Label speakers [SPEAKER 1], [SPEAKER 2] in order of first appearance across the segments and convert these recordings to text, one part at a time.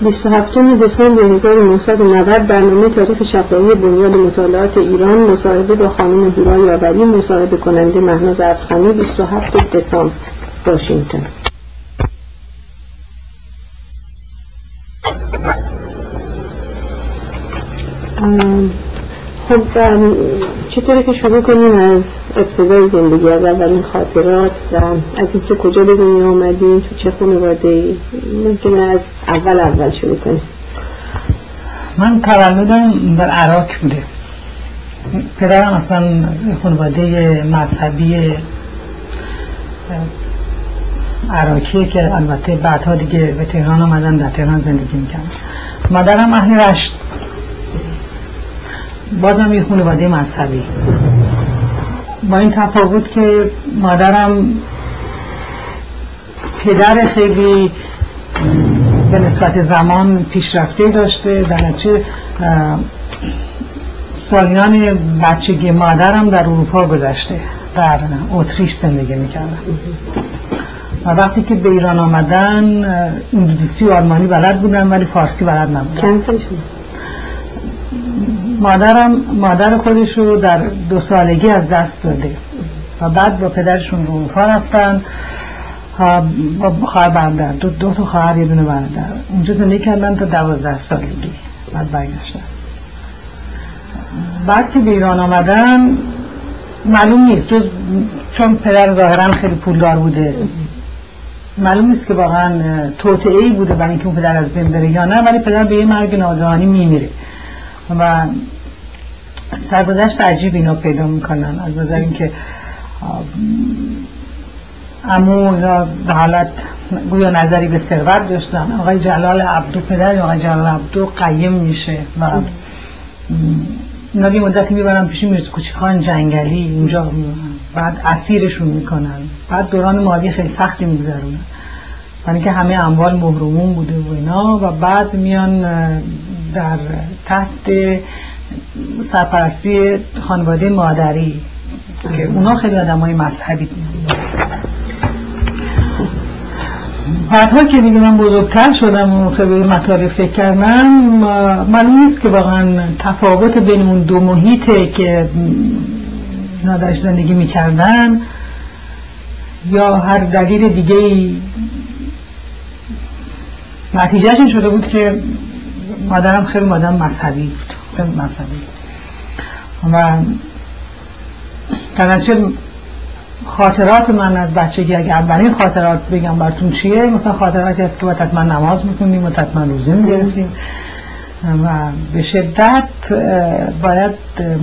[SPEAKER 1] 27 دسامبر 1990 برنامه تاریخ شفاهی بنیاد مطالعات ایران مصاحبه با خانم هیرا یاوری مصاحبه کننده مهناز افغانی 27 دسامبر واشنگتن. خب چطوره که شروع کنیم از ابتدای زندگی از اولین خاطرات و از اینکه کجا به دنیا آمدیم تو چه خانواده ای؟ ممکنه از اول اول شروع کنیم.
[SPEAKER 2] من تولدم در عراق بوده. پدرم اصلا خانواده مذهبی عراقیه که البته بعدها دیگه به تهران آمدن در تهران زندگی می‌کنم مادرم اهل رشت بازم یه خانواده مذهبی. با این تفاوت که مادرم پدر خیلی به نسبت زمان پیشرفته داشته در نتیجه سالیان بچگی مادرم در اروپا گذشته در اتریش زندگی می‌کردم. و وقتی که به ایران آمدن انگلیسی و آلمانی بلد بودن ولی فارسی بلد نبودن
[SPEAKER 1] چند سالشون؟
[SPEAKER 2] مادرم مادر خودش رو در دو سالگی از دست داده. و بعد با پدرشون رو اروپا رفتن. با خواهر برادر دو, دو تا خواهر یه دونه برادر. اونجا زندگی کردن تا دوازده سالگی. بعد برگشتن. بعد که به ایران آمدن معلوم نیست. جز چون پدر ظاهرا خیلی پولدار بوده. معلوم نیست که واقعا توطعه بوده برای اینکه اون پدر از بین بره یا نه ولی پدر به یه مرگ ناگهانی میمیره. و سرگذشت عجیب اینا پیدا می‌کنن. از نظر اینکه امو اینا به حالت گویا نظری به ثروت داشتن. آقای جلال عبدو پدر آقای جلال عبدو قیم میشه و اینا یه مدتی می‌برن پیش میرز کوچیکان جنگلی اونجا بعد اسیرشون می‌کنن. بعد دوران مالی خیلی سختی میگذرونن برای اینکه همه اموال محرومون بوده و اینا و بعد میان در تحت سرپرستی خانواده مادری که اونا خیلی آدم های مذهبی. بعدها که دیگه من بزرگتر شدم و خیلی مطالب فکر کردم معلوم نیست که واقعا تفاوت بین اون دو محیطه که نادرش زندگی می‌کردن یا هر دلیل دیگه ای نتیجهش این شده بود که مادرم خیلی مادرم مذهبی بود خیلی مذهبی. و در خاطرات من از بچگی اگر اولین خاطرات بگم براتون چیه؟ مثلا خاطراتی از که من نماز می‌کنیم و حتما روزه می‌گرفتیم. و به شدت باید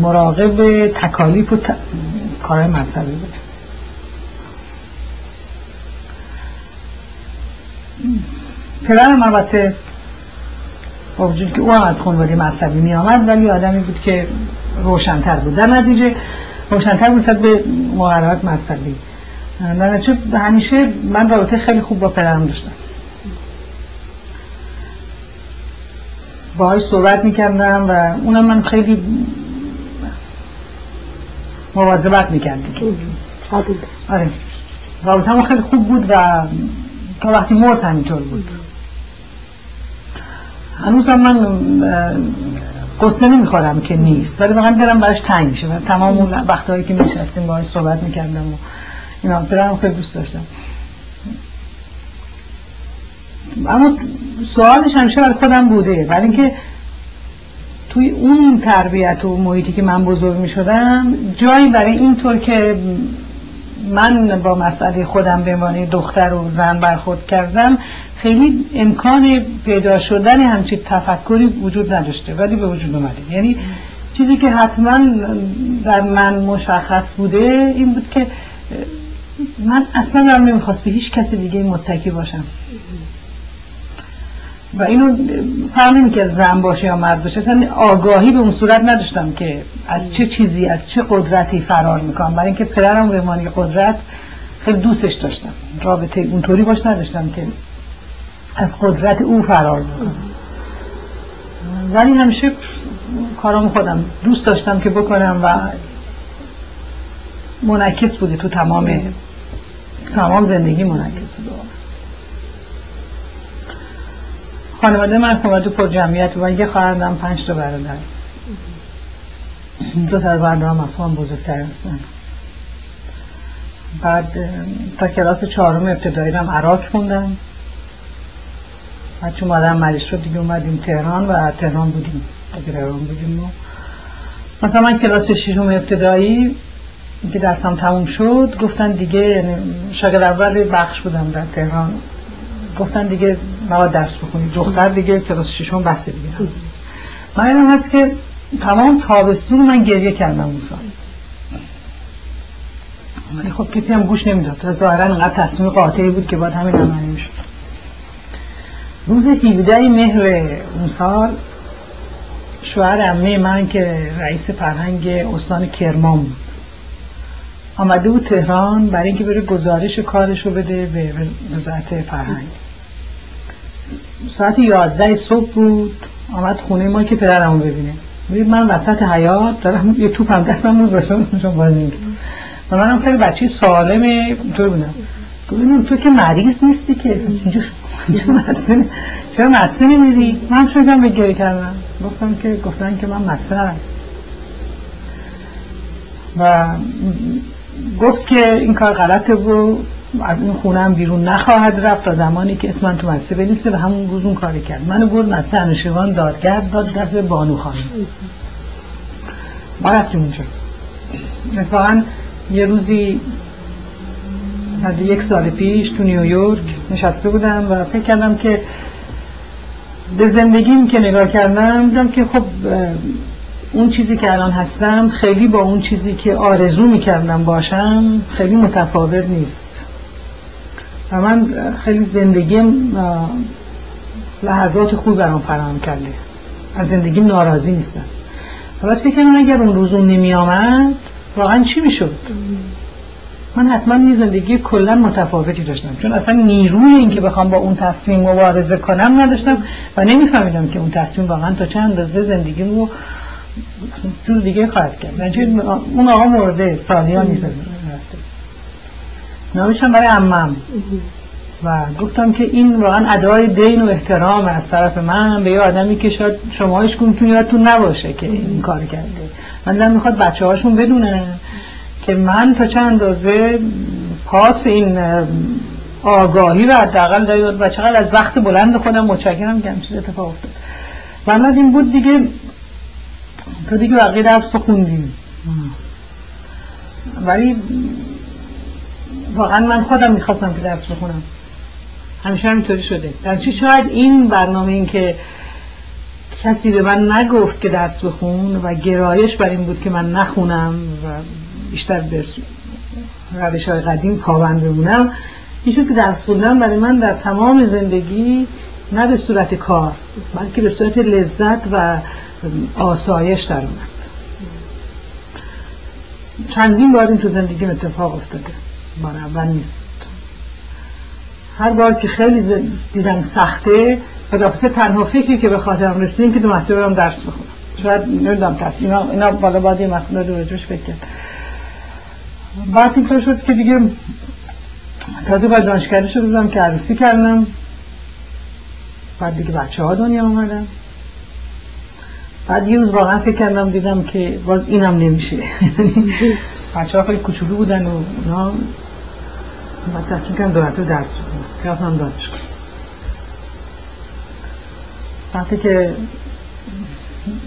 [SPEAKER 2] مراقب تکالیف و ت... کارهای مذهبی بود. پدرم البته با وجود که او هم از خانواده مذهبی می آمد ولی آدمی بود که روشنتر بود. در نتیجه روشنتر بود به مقررات مذهبی. در نتیجه همیشه من رابطه خیلی خوب با پدرم داشتم. باهاش صحبت می‌کردم و اونم من خیلی مواظبت می‌کردیم. آره. رابطه خیلی خوب بود و تا وقتی مرد همینطور بود. هنوز هم من قصه نمی‌خورم که نیست ولی واقعا دلم براش تنگ میشه و تمام اون وقتهایی که میشستیم باهاش صحبت می‌کردم و اینا. دلم خیلی دوست داشتم. اما سوالش همیشه برای خودم بوده ولی اینکه توی اون تربیت و محیطی که من بزرگ می شدم جایی برای اینطور که من با مسئله خودم به عنوان دختر و زن برخورد کردم خیلی امکان پیدا شدن همچین تفکری وجود نداشته ولی به وجود اومده. یعنی چیزی که حتما در من مشخص بوده این بود که من اصلا دارم نمی‌خواست به هیچ کسی دیگه متکی باشم. و اینو فرق که زن باشه یا مرد باشه اصلا آگاهی به اون صورت نداشتم که از چه چیزی از چه قدرتی فرار می‌کنم. برای اینکه پدرم به مانی قدرت خیلی دوستش داشتم. رابطه اونطوری باش نداشتم که از قدرت او فرار بکنم ولی همیشه کارام خودم دوست داشتم که بکنم و منعکس بوده تو تمام تمام زندگی منعکس بوده خانواده من خانواده پر جمعیت و یه خواهرم پنج تا برادر. دو تا برادرم از خواهم بزرگتر هستن. بعد تا کلاس چهارم ابتدایی هم عراق خوندم. بعد چون مادرم مریض شد دیگه اومدیم تهران و تهران بودیم. تهران بودیم مثلا من کلاس ششم ابتدایی که درسم تموم شد گفتن دیگه یعنی شاگرد اول بخش بودم در تهران. گفتن دیگه مواد درس بخونید دختر دیگه کلاس ششم بسته دیگه من اینم هست که تمام تابستون من گریه کردم اون سال خب کسی هم گوش نمی‌داد. ظاهرا اینقدر تصمیم قاطعی بود که باید همین عملی می‌شد روز 17 مهر اون سال شوهر امه من که رئیس فرهنگ استان کرمان بود. آمده بود تهران برای اینکه بره گزارش کارش رو بده به وزارت فرهنگ. ساعت یازده صبح بود آمد خونه ما که پدرمو ببینه. من وسط حیات دارم یه توپ هم دستم باشم چون بازی و منم خیلی بچه سالمه اینطور بودم گفتم تو که مریض نیستی که؟ چرا مدسه نمیری من شدم به گریه کردم گفتم که گفتن که من مدسه و گفت که این کار غلطه و از این خونم بیرون نخواهد رفت تا زمانی که اسم من تو مدرسه بنیسته و همون روز اون کاری کرد. منو برد مدرسه انوشیروان دادگرد داد به بانو خانم ما رفتیم اونجا. اتفاقا یه روزی بعد یک سال پیش تو نیویورک نشسته بودم و فکر کردم که به زندگیم که نگاه کردم دیدم که خب اون چیزی که الان هستم خیلی با اون چیزی که آرزو می‌کردم باشم خیلی متفاوت نیست. و من خیلی زندگیم لحظات خوب برام فراهم کرده. از زندگیم ناراضی نیستم. و فکر کنم اگر اون روز اون نمی آمد واقعا چی می‌شد؟ من حتما یه زندگی کلا متفاوتی داشتم. چون اصلا نیروی این که بخوام با اون تصمیم مبارزه کنم نداشتم و نمیفهمیدم که اون تصمیم واقعا تا چند اندازه زندگی رو جور دیگه خواهد کرد. اون آقا مرده سالیان نیست نامشم برای امم و گفتم که این واقعا ادای دین و احترام از طرف من به یه آدمی که شاید شما هیچ تو یادتون نباشه که این کار کرده. من دارم می‌خواد بچه هاشون بدونه که من تا چند اندازه پاس این آگاهی رو حداقل دارید و چقدر از وقت بلند خودم متشکرم که همچین اتفاق افتاد. و این بود دیگه تو دیگه بقیه درس رو خوندیم ولی واقعا من خودم می‌خواستم که درس بخونم. همیشه همینطوری شده. در چی شاید این برنامه این که کسی به من نگفت که درس بخون و گرایش بر این بود که من نخونم و بیشتر به روش های قدیم پابند بمونم. ایشون که درس خوندم برای من در تمام زندگی نه به صورت کار بلکه به صورت لذت و آسایش در اومد. چندین بار این تو زندگی اتفاق افتاده. بار اول نیست. هر بار که خیلی دیدم سخته خدافزه تنها فکری که به خاطرم رسید که دو محصول درس بخونم. شاید نمی‌دونم کسی اینا, بالا باید یه مقدار روش فکر کرد بعد این شد که دیگه تازه باید دانشگاهی شده بودم که عروسی کردم. بعد دیگه بچه ها دنیا اومدن. بعد یه روز واقعا فکر کردم دیدم که باز اینم نمیشه. بچه ها خیلی کچولو بودن و اینا. بعد تصمیم کردم دو درس بکنم رفتم دانشگاه. وقتی که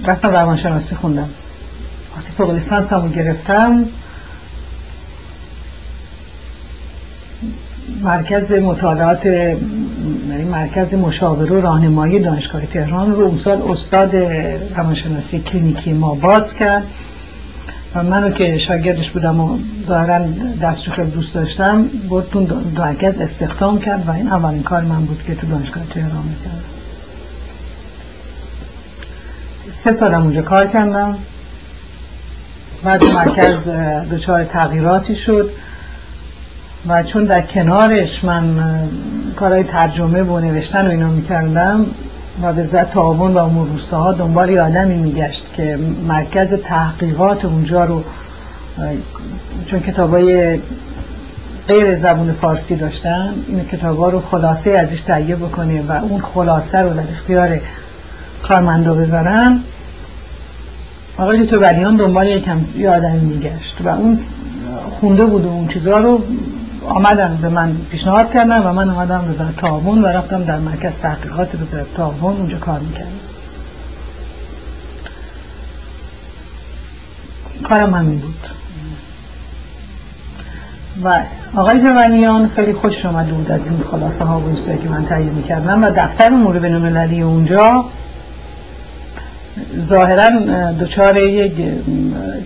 [SPEAKER 2] رفتم روانشناسی خوندم. وقتی فوق لیسانس گرفتم مرکز مطالعات یعنی مرکز مشاوره و راهنمایی دانشگاه تهران رو اون سال استاد روانشناسی کلینیکی ما باز کرد. و منو که شاگردش بودم و ظاهرا دستشو خیلی دوست داشتم بود تو مرکز استخدام کرد و این اولین کار من بود که تو دانشگاه تهران می‌کردم. سه سالم اونجا کار کردم. بعد مرکز دچار تغییراتی شد. و چون در کنارش من کارهای ترجمه و نوشتن و اینا می‌کردم و به ذات تعاون و امور روستاها دنبال آدمی میگشت که مرکز تحقیقات اونجا رو چون کتابای غیر زبون فارسی داشتن این کتابا رو خلاصه ازش تهیه بکنه و اون خلاصه رو در اختیار کارمندا بذارن آقای تو ولیان دنبال یکم یه آدمی میگشت و اون خونده بود و اون چیزها رو آمدن به من پیشنهاد کردن و من آمدم وزارت تعاون و رفتم در مرکز تحقیقات وزارت تعاون اونجا کار می‌کردم. کارم همین بود. و آقای جوانیان خیلی خوش آمده بود از این خلاصه ها و که من تهیه می‌کردم و دفتر امور بینالمللی اونجا ظاهرا دچار یک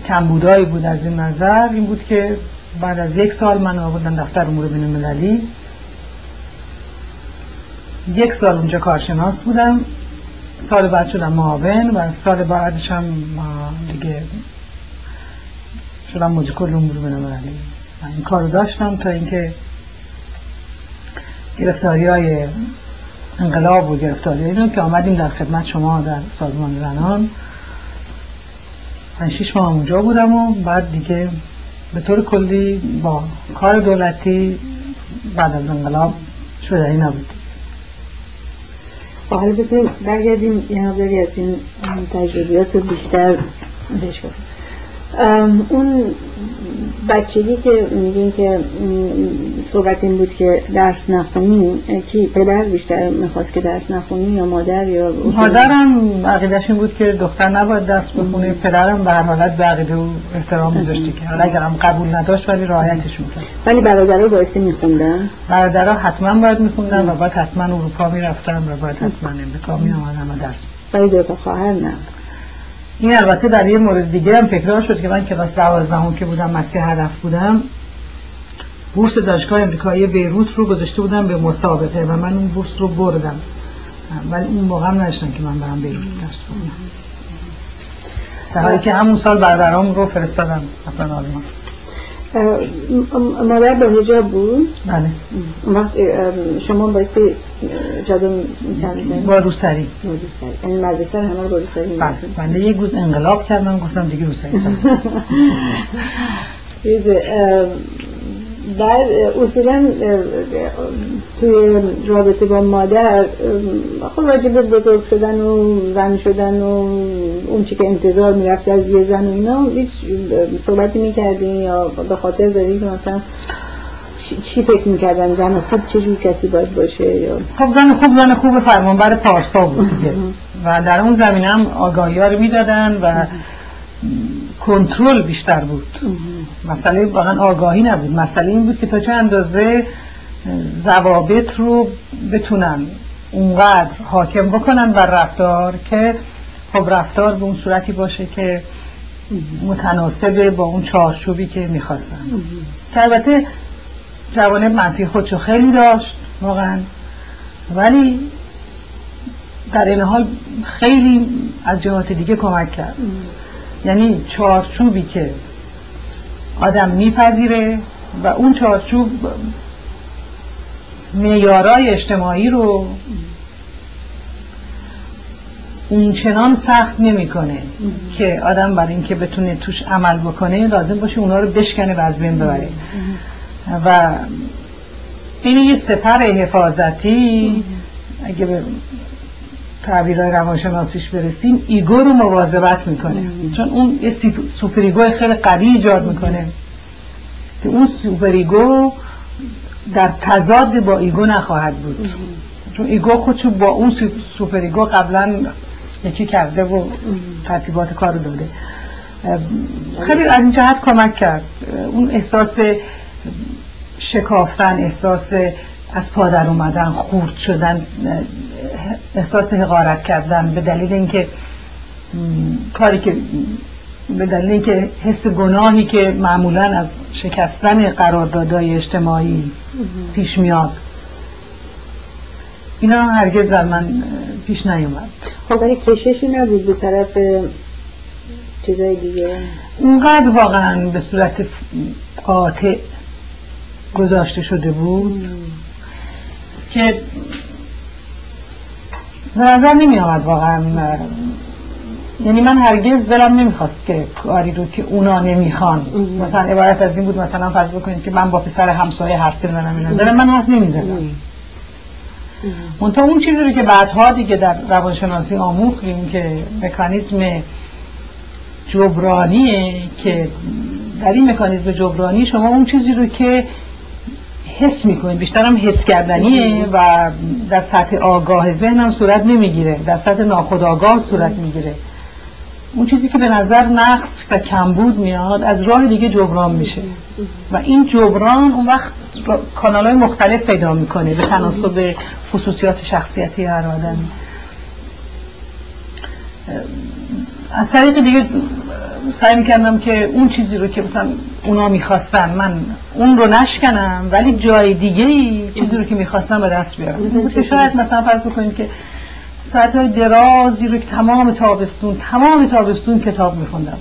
[SPEAKER 2] کمبودایی بود از این نظر. این بود که بعد از یک سال من آوردن دفتر امور بینالمللی یک سال اونجا کارشناس بودم. سال بعد شدم معاون و سال بعدش هم دیگه شدم مجکل امور بینالمللی این کار داشتم تا اینکه گرفتاری های انقلاب و گرفتاری اینو که آمدیم در خدمت شما در سازمان زنان. من شیش ماه اونجا بودم و بعد دیگه به طور کلی با کار دولتی بعد از انقلاب شده ای نبود.
[SPEAKER 1] حالا بسیم برگردیم. یه از این تجربیات بیشتر بشکنیم اون بچگی که میگین که صحبت این بود که درس نخونی کی؟ پدر بیشتر می‌خواست که درس نخونی یا مادر یا
[SPEAKER 2] مادرم عقیدش این بود که دختر نباید درس بخونه پدرم به هر حالت به عقیده و احترام میذاشتی که حالا اگرم قبول نداشت ولی راحتش می‌کرد.
[SPEAKER 1] ولی برادرها بایستی میخوندن؟
[SPEAKER 2] برادرها حتما باید میخوندن و باید حتما اروپا می‌رفتن و باید حتما امریکا میامدن و درس
[SPEAKER 1] ولی دو خواهر نه.
[SPEAKER 2] این البته در یه مورد دیگه هم تکرار شد که من کلاس دوازدهم که بودم مسیح هدف بودم بورس دانشگاه امریکایی بیروت رو گذاشته بودم به مسابقه و من اون بورس رو بردم. ولی اون موقع هم نشدن که من برم بیروت درس بودم در حالی که همون سال برادرام رو فرستادم اصلا آلمان.
[SPEAKER 1] مادر با هجاب بود.
[SPEAKER 2] بله.
[SPEAKER 1] وقت شما بایستی جادو
[SPEAKER 2] میسن با روسری.
[SPEAKER 1] با روسری. یعنی مدرسه همه با روسری
[SPEAKER 2] بله. بنده یه گوز انقلاب کردم گفتم دیگه روسری.
[SPEAKER 1] در اصولا توی رابطه با مادر خب واجب بزرگ شدن و زن شدن و اون چی که انتظار می‌رفت از یه زن و اینا هیچ صحبتی می‌کردین یا به خاطر دارین که مثلا چی فکر می‌کردن؟ زن خوب چجور کسی باید باشه یا؟
[SPEAKER 2] خب زن خوب زن خوب فرمانبر پارسا بود و در اون زمینه هم آگاهی ها رو می‌دادن و کنترل بیشتر بود. مسئله واقعا آگاهی نبود. مسئله این بود که تا چه اندازه ضوابط رو بتونن اونقدر حاکم بکنن بر رفتار که خب رفتار به اون صورتی باشه که متناسب با اون چارچوبی که می‌خواستن. که البته جوانب منفی خودشو خیلی داشت واقعا. ولی در این حال خیلی از جهات دیگه کمک کرد. یعنی چارچوبی که آدم میپذیره و اون چارچوب میارای اجتماعی رو اونچنان سخت نمی‌کنه که آدم برای اینکه بتونه توش عمل بکنه لازم باشه اونا رو بشکنه و از بین ببره. و این یه سپر حفاظتی اگه تعبیرهای روانشناسیش برسیم ego رو مواظبت می‌کنه. چون اون یه super ego خیلی قوی ایجاد می‌کنه. که اون super ego در تضاد با ego نخواهد بود. چون ego خودشو با اون super ego قبلا یکی کرده و ترتیبات کار داده. خیلی از این جهت کمک کرد. اون احساس شکافتن احساس از پادر اومدن خورد شدن احساس حقارت کردن به دلیل اینکه کاری که به دلیل اینکه حس گناهی که معمولا از شکستن قراردادهای اجتماعی پیش میاد. اینا هرگز در من پیش نیومد.
[SPEAKER 1] خب ولی کششی نبود به طرف چیزای دیگه؟
[SPEAKER 2] اونقدر واقعا به صورت قاطع گذاشته شده بود. که به نظر نمی آمد واقعا یعنی من هرگز دلم نمی‌خواست که کاری رو که اونا نمی‌خوان. مثلا عبارت از این بود مثلا فرض بکنید که من با پسر همسایه حرف بزنم اینا. دلم من حرف نمی‌زنم منتها اون چیزی رو که بعدها دیگه در روانشناسی آموختیم که مکانیزم جبرانیه که در این مکانیزم جبرانی شما اون چیزی رو که حس می‌کنید. بیشتر هم حس کردنیه و در سطح آگاه ذهن هم صورت نمی‌گیره. در سطح ناخودآگاه صورت می‌گیره. اون چیزی که به نظر نقص و کمبود میاد از راه دیگه جبران میشه. و این جبران اون وقت کانال های مختلف پیدا می‌کنه به تناسب خصوصیات شخصیتی هر آدمی از طریق دیگه سعی می‌کردم که اون چیزی رو که مثلا اونا می‌خواستن من اون رو نشکنم ولی جای دیگه ای چیزی رو که می‌خواستم به دست بیارم. که شاید مثلا فرض بکنید که ساعت های درازی رو که تمام تابستون تمام تابستون کتاب میخوندم.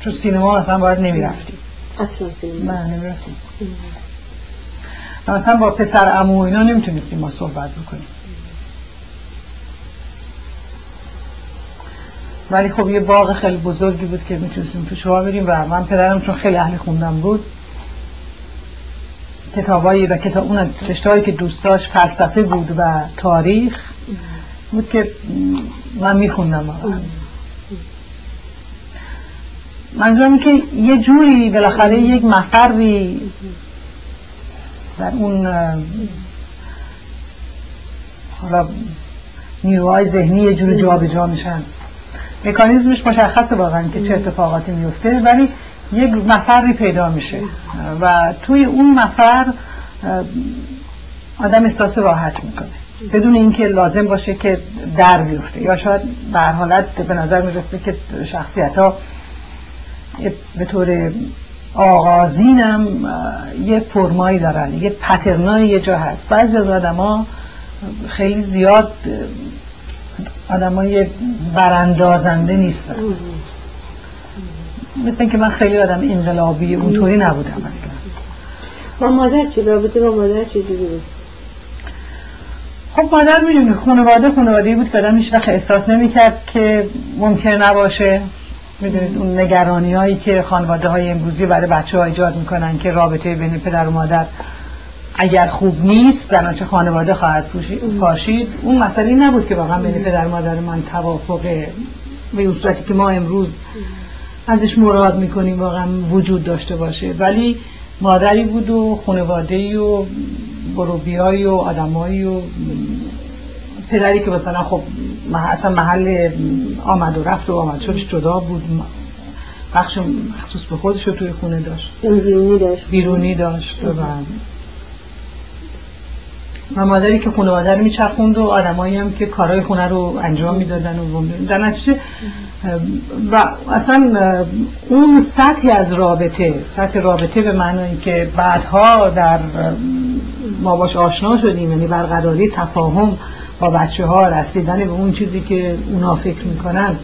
[SPEAKER 2] چون سینما مثلا باید نمی‌رفتیم.
[SPEAKER 1] اصلا
[SPEAKER 2] نه نمی‌رفتیم. مثلا با پسر امو اینا نمی‌تونستیم ما صحبت بکنیم. ولی خب یه باغ خیلی بزرگی بود که می‌تونستیم توش راه بریم و من پدرم چون خیلی اهل خوندم بود کتابایی و کتاب اون رشته‌ای که دوست داشت فلسفه بود و تاریخ بود که من میخوندم. منظورم که یه جوری بالاخره یک مفری در اون حالا نیروهای ذهنی یه جوری جا میشن. مکانیزمش مشخصه واقعا که چه اتفاقاتی میفته ولی یک مفری پیدا میشه. و توی اون مفر آدم احساس راحت می‌کنه. بدون اینکه لازم باشه که در بیفته. یا شاید به حالت به نظر می‌رسه که شخصیت ها به طور آغازینم یه فرمایی دارن یه پترنای یه جا هست. بعضی از آدم ها خیلی زیاد آدمای براندازنده نیستن. مثل اینکه من خیلی آدم انقلابی اونطوری نبودم اصلا.
[SPEAKER 1] با مادر چی؟ رابطه با مادر چی بود؟
[SPEAKER 2] خب مادر می‌دونی خانواده خانواده بود که آدم هیچ وقت احساس نمی‌کرد که ممکن نباشه. می‌دونید اون نگرانی هایی که خانواده های امروزی برای بچه ها ایجاد می‌کنن که رابطه بین پدر و مادر اگر خوب نیست در نتیجه خانواده خواهد پاشید اون مسئله نبود که واقعا بین پدر مادر من توافق به صورتی که ما امروز ازش مراد می‌کنیم واقعا وجود داشته باشه. ولی مادری بود و خانواده و گروبیایی و آدمایی و پدری که مثلا خب اصلا محل آمد و رفت و آمد شدش جدا بود. بخش مخصوص به خودش رو توی خونه داشت.
[SPEAKER 1] بیرونی داشت.
[SPEAKER 2] بیرونی داشت. و و مادری که خانواده رو میچرخوند و آدمایی هم که کارهای خونه رو انجام می‌دادن و در نتیجه و اصلا اون سطحی از رابطه سطح رابطه به معنی که بعدها در ما باش آشنا شدیم یعنی برقراری تفاهم با بچه ها رسیدن به اون چیزی که اونا فکر می‌کنن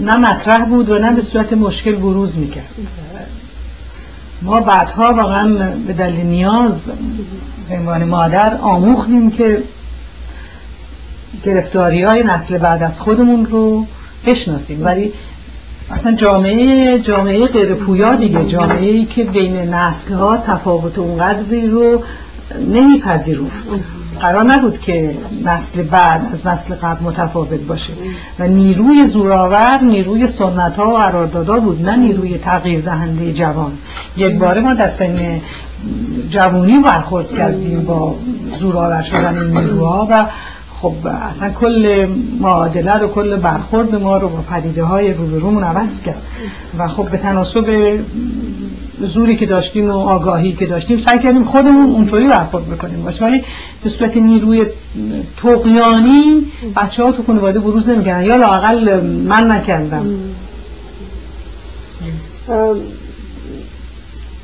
[SPEAKER 2] نه مطرح بود و نه به صورت مشکل بروز می‌کرد. ما بعدها واقعا به دلیل نیاز به عنوان مادر آموختیم که گرفتاری های نسل بعد از خودمون رو بشناسیم. ولی اصلا جامعه جامعه غیر پویا دیگه جامعه ای که بین نسل ها تفاوت اونقدری رو نمیپذیرفت. قرار نبود که نسل بعد از نسل قبل متفاوت باشه. و نیروی زورآور نیروی سنت ها و قراردادها بود نه نیروی تغییر دهنده جوان. یک باره ما در سن جوانی برخورد کردیم با زورآور شدن این نیروها و خب اصلا کل معادله رو کل برخورد ما رو با پدیده های روبرومون عوض کرد. و خب به تناسب زوری که داشتیم و آگاهی که داشتیم سعی کردیم خودمون اونطوری برخورد بکنیم. باشه ولی به صورت نیروی توقیانی بچه ها تو خانواده بروز نمیگن یا لاقل من نکردم.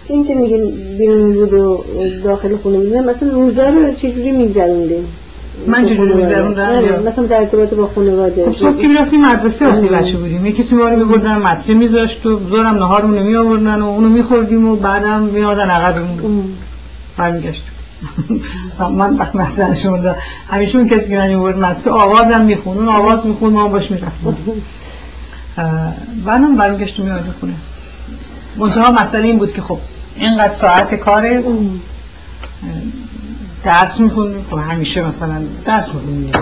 [SPEAKER 1] این که میگین بیرون بود و داخل خونه بودن مثلا روزا رو چجوری میگذروندیم
[SPEAKER 2] من چجوری میگذروندم
[SPEAKER 1] مثلا در ارتباط با خانواده.
[SPEAKER 2] خب صبح که می‌رفتیم مدرسه وقتی بچه بودیم. یکی کسی ما رو میبردن مدرسه میذاشت و زورم نهارمون نمی آوردن و اونو میخوردیم و بعدم میادن عقب برمیگشت من وقت مثلا شما همیشه اون کسی که من میورد مدرسه آوازم میخون اون آواز میخون ما باش می‌رفتم بعدم برمیگشت میاد خونه. منتها مسئله این بود که خب اینقدر ساعت کاره. درس میخوندیم خب همیشه مثلا درس میخوندیم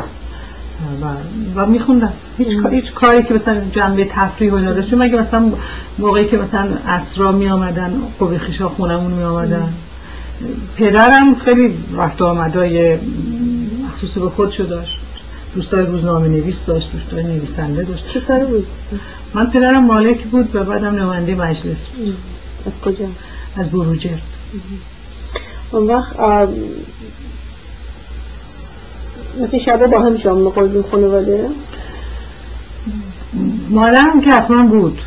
[SPEAKER 2] و, و میخوندم. هیچ, هیچ کاری که مثلا جنبه تفریح و اینا داشت مگه مثلا موقعی که مثلا اسرا می آمدن قوی خیشا خونمون می آمدن پدرم خیلی رفت آمدای مخصوص به خودشو داشت. دوستای روزنامه نویس داشت دوستای نویسنده داشت.
[SPEAKER 1] چه کاری بود؟
[SPEAKER 2] من پدرم مالک بود و بعدم نماینده مجلس بود.
[SPEAKER 1] از کجا؟
[SPEAKER 2] از بروجر
[SPEAKER 1] اون وقت مثل شبا با هم شام میخوردیم خانواده.
[SPEAKER 2] مادرم که حتما بود.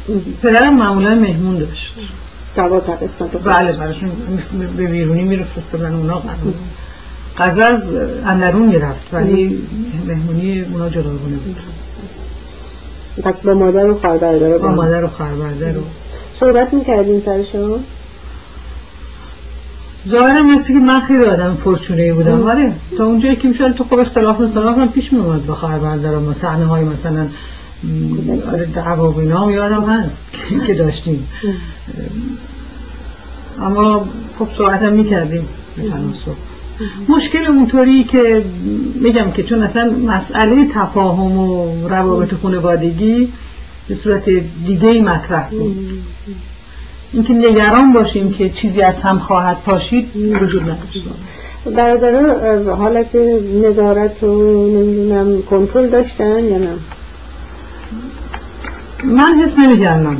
[SPEAKER 2] پدرم معمولا مهمون داشت.
[SPEAKER 1] سوا تا قسمت
[SPEAKER 2] بله براشون به بیرونی میرفرستادن اونا. غذا از اندرون می‌رفت ولی مهمونی اونا جداگونه بود.
[SPEAKER 1] پس با مادر و خواهر برادر
[SPEAKER 2] با مادر و خواهر برادر. رو
[SPEAKER 1] صحبت می‌کردیم سر شما
[SPEAKER 2] ظاهرا مثل که من خیلی آدم پرچونه بودم آره تا اونجایی که میشه تو خب اختلاف اختلاف هم پیش میومد با خواهر برادرم صحنه های مثلا آره دعوا و اینا یادم هست که داشتیم. اما خب صحبت هم می‌کردیم مشکل اونطوری که میگم که چون اصلا مسئله تفاهم و روابط خانوادگی به صورت دیگه ای مطرح بود. اینکه نگران باشیم که چیزی از هم خواهد پاشید وجود نداشت.
[SPEAKER 1] برادرها حالت نظارت و نمی‌دونم کنترل داشتن یا نه؟
[SPEAKER 2] من حس نمی‌کردم.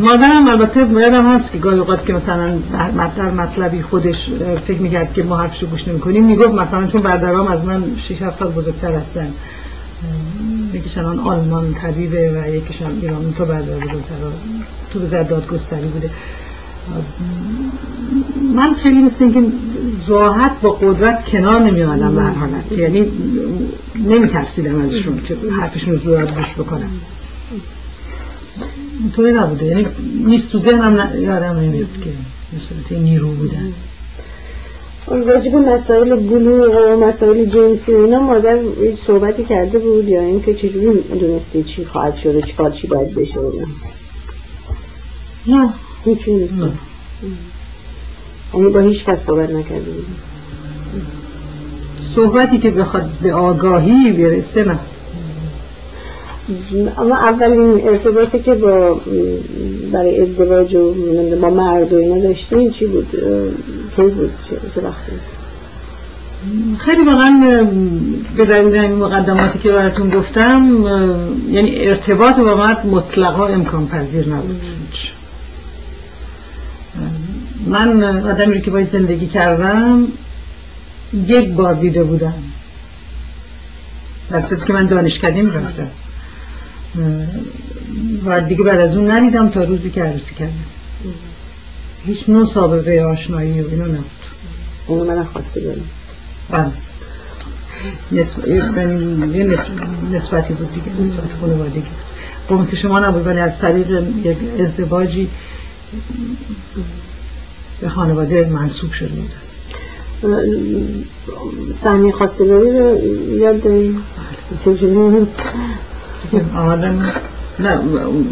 [SPEAKER 2] مادرم البته یادم هست که گاهی اوقات که مثلا در مطلبی خودش فکر می‌کرد که ما حرفشو گوش نمی‌کنیم می‌گفت مثلا چون برادرام از من 6 7 سال بزرگتر هستن. یکیشان آلمان طبیبه و یکیشان ایران. تو بزرگتر. تو به دادگستری بوده. من خیلی مثل اینکه راحت با قدرت کنار نمی آمدم به هر حالت یعنی نمی ترسیدم ازشون که حرفشون رو زورت گوش بکنم. اینطوری نبوده. یعنی نیست تو ذهنم یادم نمیاد که مثلا نیرو بودن.
[SPEAKER 1] راجب مسائل بلوغ و مسائل جنسی و اینا مادر صحبتی کرده بود یا اینکه چجوری دونستی چی خواهد شد و چی کار چی باید بشه
[SPEAKER 2] نه.
[SPEAKER 1] هیچی نیست یعنی با هیچ کس صحبت نکرده بود
[SPEAKER 2] صحبتی که بخواد به آگاهی برسه نه.
[SPEAKER 1] اما اولین ارتباطی که با برای ازدواج و با مرد و اینا داشتین چی بود؟ کی بود؟ چه وقتی؟
[SPEAKER 2] خیلی واقعا بذارید مقدماتی که براتون گفتم یعنی ارتباط با مرد مطلقا امکان پذیر نبود من آدمی که باید زندگی کردم یک بار دیده بودم در که من دانشکدیم رفتم و دیگه بعد از اون ندیدم تا روزی که عروسی کردم. هیچ نوع سابقه آشنایی و اینو نبود.
[SPEAKER 1] اونو من خواسته دارم
[SPEAKER 2] بله. یه نسبتی بود دیگه نسبت خانوادگی. بود که شما نبود ولی از طریق یک ازدواجی به خانواده منصوب شده بود.
[SPEAKER 1] سهمی خواستگاری رو یاد داریم بله. چجوری
[SPEAKER 2] آدم نه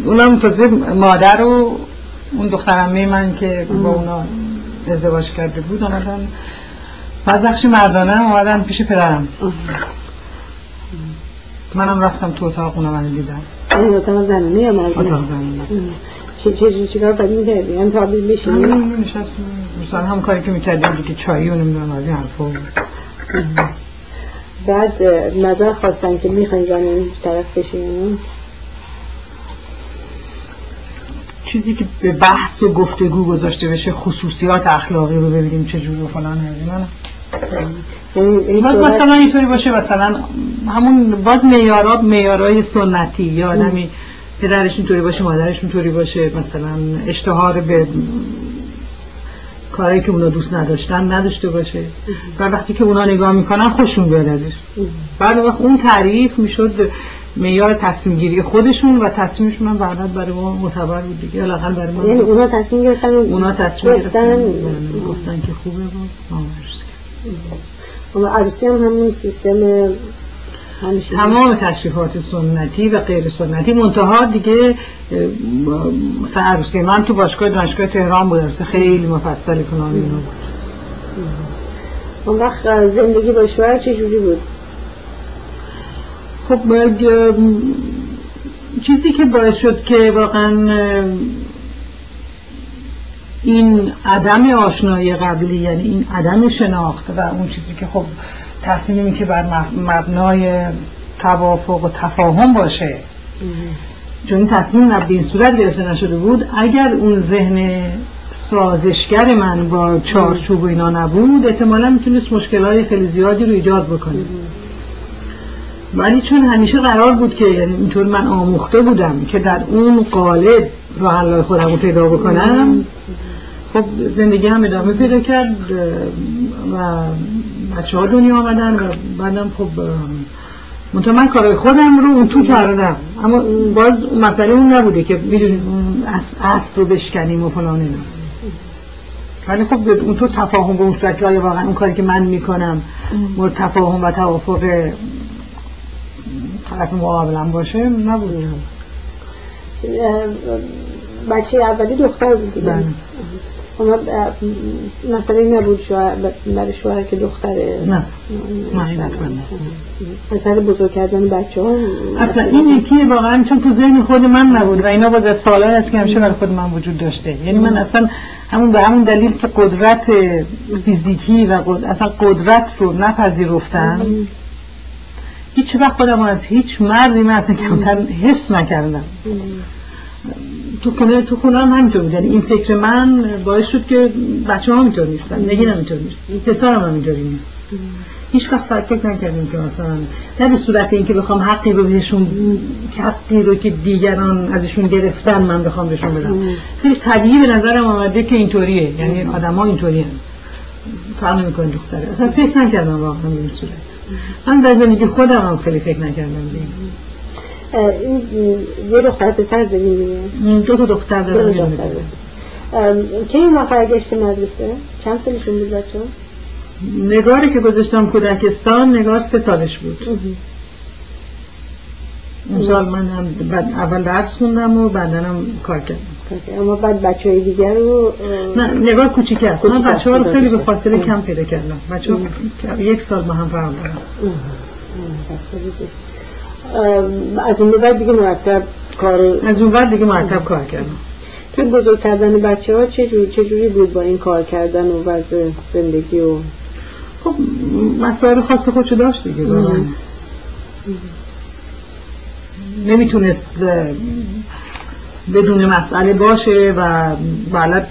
[SPEAKER 2] اونم تازه مادر و اون دخترمه من که با اونا ازدواج کرده بود آمدن بعد بخشی مردانه آمدن پیش پدرم. منم رفتم تو اتاق اونا من دیدم
[SPEAKER 1] این اتاق زنانه یا مردانه؟
[SPEAKER 2] اتاق زنانه
[SPEAKER 1] چه چه چه کار باید می‌کردی؟ هم تابیل بشینی؟
[SPEAKER 2] مثلا هم کاری که می‌کردیم که چایی و نمی‌دونم از این حرفا
[SPEAKER 1] بعد نظر خواستن که می‌خواین جانیم طرف بشین
[SPEAKER 2] چیزی که به بحث و گفتگو گذاشته بشه خصوصیات اخلاقی رو ببینیم چه جور و فلان یعنی باز مثلا اینطوری باشه مثلا همون باز میارات میارای سنتی یا آدمی پدرش اینطوری باشه مادرش اینطوری باشه مثلا اشتهار به کاری که اونا دوست نداشتن نداشته باشه. و وقتی که اونا نگاه می‌کنن خوشون بیاد ازش. بعد وقت اون تعریف می‌شد میار تصمیم گیری خودشون و تصمیمشون هم بعدا برای ما معتبر بود دیگه. لاقل برای ما
[SPEAKER 1] یعنی اونا تصمیم گرفتن
[SPEAKER 2] اونا تصمیم گرفتن. گفتن. که خوبه بود
[SPEAKER 1] اما عروسی هم همون سیستم
[SPEAKER 2] همیشه. تمام تشریفات سنتی و غیر سنتی منتها دیگه مثلا عروسی من تو باشگاه دانشگاه تهران بود خیلی مفصل کنان اینو بود.
[SPEAKER 1] اون وقت زندگی با شوهر چجوری بود؟
[SPEAKER 2] خب چیزی که باعث شد که واقعا این عدم آشنایی قبلی یعنی این عدم شناخت و اون چیزی که خب تصمیمی که بر مبنای توافق و تفاهم باشه. چون این تصمیم به این صورت گرفته نشده بود اگر اون ذهن سازشگر من با چارچوب و اینا نبود احتمالا می‌تونست مشکلات خیلی زیادی رو ایجاد بکنه. ولی چون همیشه قرار بود که یعنی اینطور من آموخته بودم که در اون قالب راه خودم رو پیدا بکنم خب زندگی هم ادامه پیدا کرد و بچه ها دنیا آمدن و بعدم خب منطقه من کارهای خودم رو اون تو کردم. اما باز مسئله اون نبوده که می‌دونی اصل رو بشکنیم و فلان اینا. ولی خب اون تو تفاهم به اون صورت که واقعا اون کاری که من می‌کنم مورد تفاهم و توافق طرف مقابلم باشه؟ نبوده.
[SPEAKER 1] بچه اولی دختر بود بله اما مسئله نبود شوهر برای شوهر که دختره.
[SPEAKER 2] نه.
[SPEAKER 1] مسئله بزرگ کردن بچه ها
[SPEAKER 2] اصلا این یکی واقعا چون تو ذهن خود من نبود و اینا باز از سالان است که همیشه برای خود من وجود داشته. یعنی من اصلا همون به همون دلیل که قدرت فیزیکی و اصلا قدرت رو نپذیرفتم هیچ وقت خودم از هیچ مردی من اصلا کمتر حس نکردم. تو خونه تو خونه هم همینطور بود. یعنی این فکر من باعث شد که بچه ها همینطور نیستن نگین همینطور نیست. پسر هم همینطوری نیست. هیچ وقت فکر نکردیم که مثلا نه به صورت اینکه بخوام حقی رو بهشون حقی رو که دیگران ازشون گرفتن من بخوام بهشون بدم. خیلی طبیعی به نظرم آمده که اینطوریه. یعنی آدم ها اینطوری هم فرق نمی‌کنه دختره. اصلا فکر نکردم واقعا به صورت. من در زندگی خودم هم خیلی فکر نکردم
[SPEAKER 1] این یه دختر پسر داریم
[SPEAKER 2] دو تا دختر داریم
[SPEAKER 1] که این موقع گشت مدرسه؟ چند سالشون بود بچه؟
[SPEAKER 2] نگاری که گذاشتم کودکستان نگار سه سالش بود. اون سال من هم بعد اول درس خوندم و بعدنم کار کردم.
[SPEAKER 1] اما بعد بچه های دیگر رو
[SPEAKER 2] نه نگار کوچیک است. من بچه ها رو خیلی به فاصله کم پیدا کردم. بچه یک سال با هم فرق دارم
[SPEAKER 1] از اون بعد دیگه مرتب کار
[SPEAKER 2] از اون بعد دیگه مرتب کار کردم.
[SPEAKER 1] توی بزرگ کردن بچه ها چجوری چجوری بود با این کار کردن و وضع زندگی و
[SPEAKER 2] خب مسائل خاص خودشو داشت دیگه نمی‌تونست بدون مسئله باشه و بلد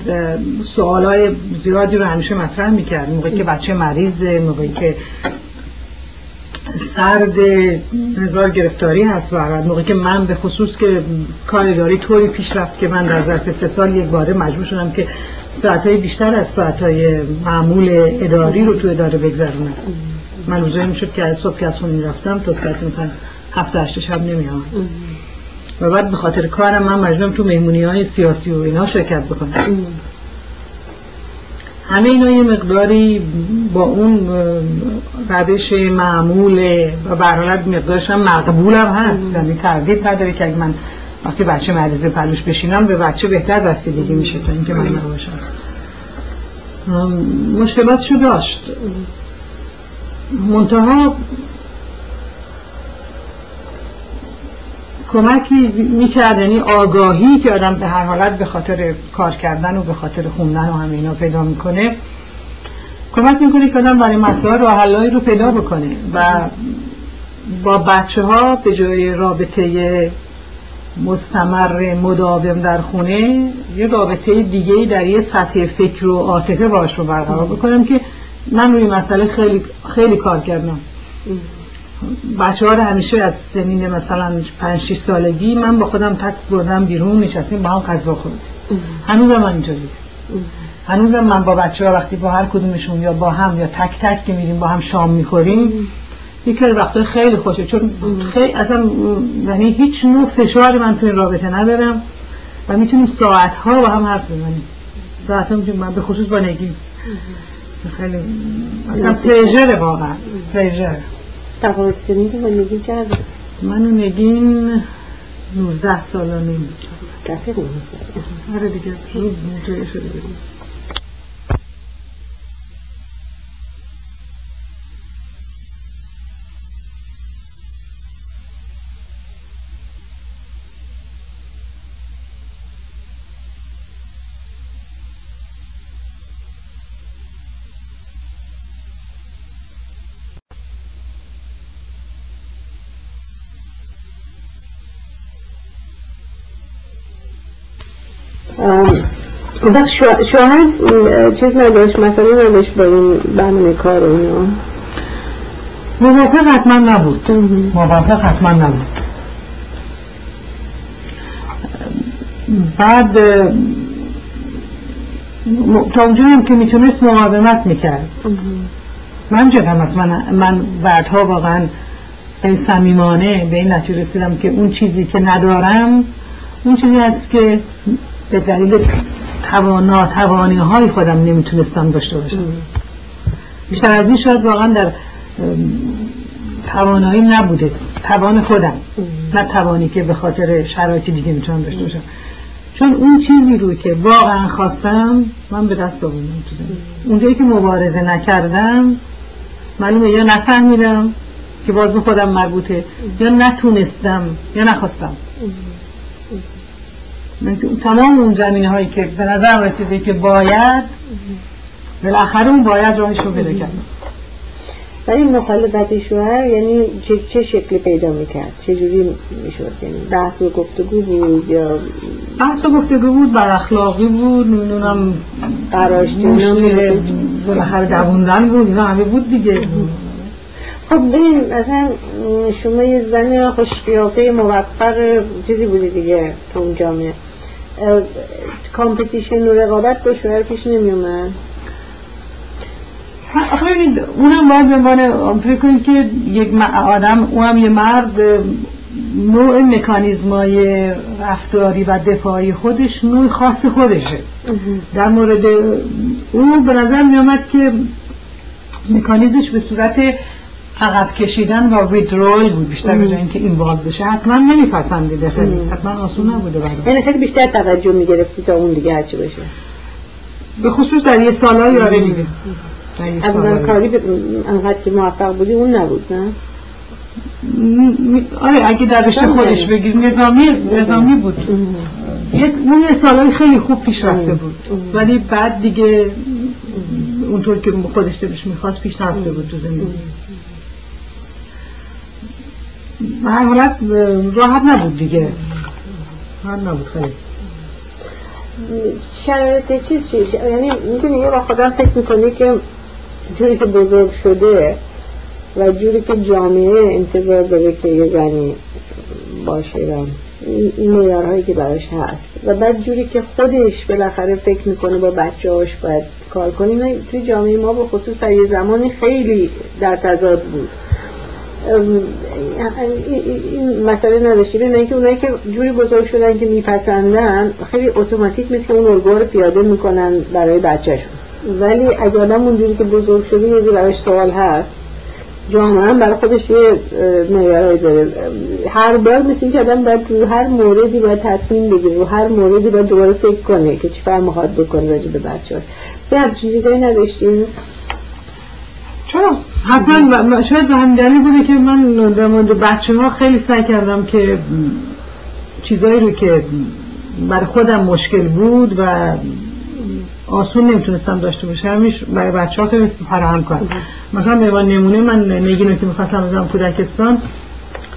[SPEAKER 2] سوالای زیادی رو همیشه مطرح می‌کرد. موقعی که بچه مریضه موقعی که سرد هزار گرفتاری هست و موقعی که من به خصوص که کار اداری طوری پیش رفت که من در ظرف سه سال یک باره مجبور شدم که ساعتهای بیشتر از ساعتهای معمول اداری رو تو اداره بگذرونم. من روزایی می‌شد که از صبح که از خونه رفتم تا ساعت مثلا هفت هشت شب نمی و بعد به خاطر کارم من مجبورم تو مهمونی های سیاسی و اینا شرکت بکنم. همه اینا یه مقداری با اون روش معمول و برحالت مقدارش هم مقبول هم هست. یعنی تردید نداره که اگه من وقتی بچه مریضه پلوش بشینم به بچه بهتر رسیدگی میشه تا اینکه من نباشم. مشکلاتشو داشت. منتها کمکی می‌کرد یعنی آگاهی که آدم به هر حالت به خاطر کار کردن و به خاطر خوندن و همینا پیدا می‌کنه کمک می‌کنه که آدم برای مسائل راه حلایی رو پیدا بکنه و با بچه ها به جای رابطه مستمر مداوم در خونه یه رابطه دیگه در یه سطح فکر و عاطفه باش رو برقرار بکنم که من روی مسئله خیلی خیلی کار کردم. بچه ها رو همیشه از سنین مثلا 5 6 سالگی من با خودم تک بردم بیرون میشستیم با هم غذا خورد هنوز من اینطوری هنوز من با بچه ها وقتی با هر کدومشون یا با هم یا تک تک که میریم با هم شام می‌خوریم یکی از وقتا خیلی خوشه چون خیلی اصلا یعنی هیچ نوع فشاری من تو این رابطه ندارم و می‌تونیم ساعت ها با هم حرف بزنیم. ساعت ها می‌تونیم من به خصوص با نگی. خیلی اصلا پلیژر واقعا. پلیژر
[SPEAKER 1] سنی که با نگین چقدر
[SPEAKER 2] من و نگین 19 سال نیست
[SPEAKER 1] رفیق نیست
[SPEAKER 2] آره دیگه شده
[SPEAKER 1] شوهر چیز نداشت مثلا نداشت با این برنامه کار اینا.
[SPEAKER 2] موافق حتما نبود. موافق حتما نبود. بعد تا اونجا هم که می‌تونست مقاومت می‌کرد. من جدم از من, من بعدها واقعا این سمیمانه به این نتیجه رسیدم که اون چیزی که ندارم اون چیزی است که به دلیل ناتوانی های خودم نمی‌تونستم داشته باشم. بیشتر از این شاید واقعا در توانایی نبوده. توان خودم. نه توانی که به خاطر شرایط دیگه می‌تونم داشته باشم. چون اون چیزی رو که واقعا خواستم من به دست آوردم اونجایی که مبارزه نکردم معلومه یا نفهمیدم که باز به خودم مربوطه یا نتونستم یا نخواستم. تمام اون زمینه هایی که به نظر رسیده که باید بالاخره اون باید راهش رو پیدا کرد.
[SPEAKER 1] ولی مخالفت شوهر یعنی چه, چه شکلی پیدا می‌کرد؟ چه جوری می‌شد؟ یعنی بحث و گفتگو بود یا
[SPEAKER 2] بحث و گفتگو بود بر اخلاقی بود نمی‌دونم
[SPEAKER 1] قراش
[SPEAKER 2] بالاخره دووندن بود اینا همه بود دیگه.
[SPEAKER 1] خب ببین مثلا شما یه زنی خوش قیافه موفق چیزی بودی دیگه تو اون جامعه. کامپتیشن و رقابت با شوهر پیش نمی اومد
[SPEAKER 2] اونم باید به عنوان فکر کنید که یک آدم اونم یه مرد نوع مکانیزمای رفتاری و دفاعی خودش نوع خاص خودشه. در مورد او به نظر می آمد که مکانیزمش به صورت عقب کشیدن و ویدرول بود بیشتر به اینکه این وارد بشه حتما نمیپسندیده خیلی حتما آسون نبوده برای
[SPEAKER 1] یعنی خیلی بیشتر توجه می‌گرفتی تا اون دیگه هرچی باشه.
[SPEAKER 2] به خصوص در یه سالهای آره دیگه.
[SPEAKER 1] از اون کاری انقدر که موفق بودی اون نبود نه؟
[SPEAKER 2] آره اگه در رشته خودش بگیر نظامی نظامی بود. اون یه سالهای خیلی خوب پیش رفته بود. ولی بعد دیگه اونطور که خودش دلش می‌خواست پیش رفته بود تو زندگی. هر حالت راحت نبود دیگه. راحت نبود خیلی.
[SPEAKER 1] شرایط چیز چیز یعنی می‌دونی یه با خودم فکر می‌کنی که جوری که بزرگ شده و جوری که جامعه انتظار داره که یه زنی باشه و این معیارهایی که براش هست. و بعد جوری که خودش بالاخره فکر می‌کنه با بچه هاش باید کار کنیم توی جامعه ما به خصوص در یه زمانی خیلی در تضاد بود. این مسئله نداشتی ببین اینکه اونایی که جوری بزرگ شدن که میپسندن خیلی اتوماتیک مثل که اون الگو رو پیاده می‌کنن برای بچهشون. ولی اگه آدم اونجوری که بزرگ شده یه براش سوال هست جامعه هم برای خودش یه معیارهایی داره. هر بار مثل که آدم باید رو هر موردی باید تصمیم بگیره رو هر موردی باید دوباره فکر کنه که چی می‌خواد بکنه راجع به بچه ها چیزایی نداشتیم؟
[SPEAKER 2] چرا؟ حتما شاید به همین دلیل بوده که من در مورد بچه ها خیلی سعی کردم که چیزایی رو که بر خودم مشکل بود و آسون نمی‌تونستم داشته باشم برای بچه ها خیلی فراهم کنم مثلا به نمونه من نگینو که می‌خواستم بزنم کودکستان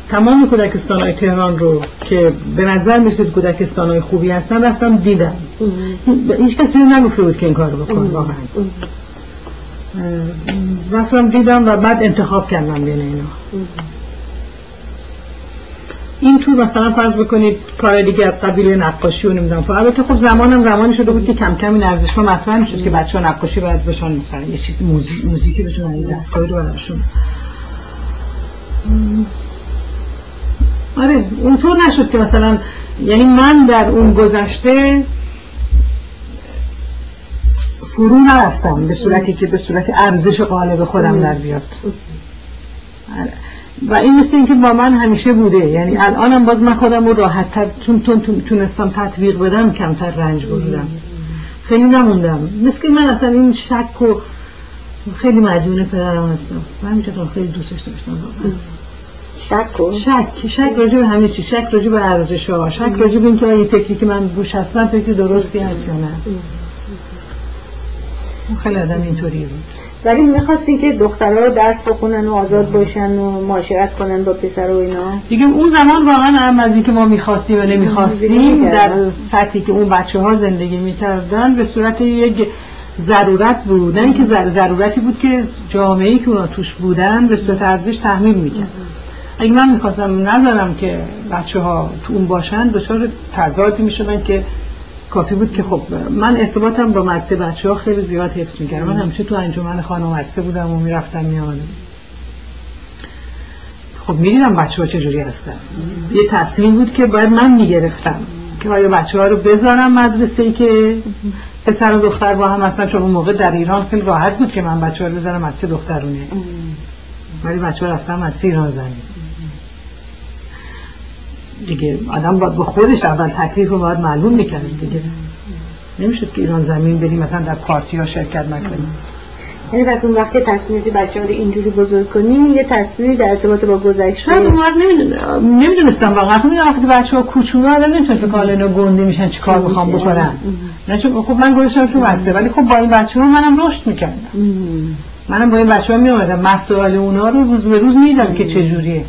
[SPEAKER 2] تمام کودکستان های تهران رو که به نظر می‌شد کودکستان های خوبی هستن رفتم دیدم. هیچ کسی نگفته بود که این کار رو بکن واقعا. رفتم دیدم و بعد انتخاب کردم بین اینا. این تو مثلا فرض بکنید کار دیگه از قبیل نقاشی و نمی‌دونم. البته خب زمانم زمانی شده بود که کم کم این ارزش مطرح می‌شد که بچه ها نقاشی باید بشن مثلا یه چیز موزیک موزیکی بشن دستگاهی رو براشون. آره اونطور نشد که مثلا یعنی من در اون گذشته فرو نرفتم به صورتی که به صورت ارزش قالب خودم در بیاد. آره. و این مثل اینکه با من همیشه بوده. یعنی الانم باز من خودم رو راحت تر تون تون تونستم تطبیق بدم کمتر رنج بودم خیلی نموندم. مثل من اصلا این شک و خیلی مجموعه پدرم هستم. و همینجا خیلی دوستش داشتم.
[SPEAKER 1] شک و؟
[SPEAKER 2] شک. شک راجع به همه چی شک راجع به ارزش ها شک راجع به اینکه این فکری که من بوش هستم فکر درستی هست یا نه. خیلی آدم اینطوری بود.
[SPEAKER 1] ولی می‌خواستین که دخترها درس بخونن و آزاد باشن و معاشرت کنن با پسر و اینا؟
[SPEAKER 2] دیگه اون زمان واقعا هم از اینکه ما می‌خواستیم و نمی‌خواستیم در سطحی که اون بچه ها زندگی می‌کردن به صورت یک ضرورت بود. نه اینکه ضرورتی بود که جامعه که اونا توش بودن به صورت ارزش تحمیل می‌کرد. اگه من می‌خواستم نظرم که بچه ها تو اون باشن دچار تضادی می‌شدن که کافی بود که خب من ارتباطم با مدرسه بچه ها خیلی زیاد حفظ می‌کردم. من همیشه تو انجمن خانم مدرسه بودم و می‌رفتم میامدم خب می‌دیدم بچه ها چجوری هستن. یه تصمیم بود که باید من می‌گرفتم که آیا بچه ها رو بذارم مدرسه ای که پسر و دختر با هم هستن؟ چون اون موقع در ایران خیلی راحت بود که من بچه ها رو بذارم مدرسه دخترونه. ولی بچه ها رفتم مدرسه ایران زمین. دیگه. آدم باید با خودش اول تکلیف رو باید معلوم می‌کرد دیگه. نمی‌شد که ایران زمین بریم مثلا در پارتی ها شرکت نکنیم.
[SPEAKER 1] یعنی پس اون وقت تصمیمی بچه ها رو اینجوری بزرگ کنیم یه تصمیمی در ارتباط با گذشته.
[SPEAKER 2] شاید اون وقت نمی‌دونستم واقعا. خب وقتی بچه ها کوچولو الان نمی‌تونن فکر کنن اینا گنده میشن چیکار می‌خوام بکنن؟ نه چون خب من گذاشتم تو مدرسه ولی خب با این بچه ها منم رشد می‌کردم. منم با این بچه ها میومدم مسائل اونا رو روز به روز میدم که چجوریه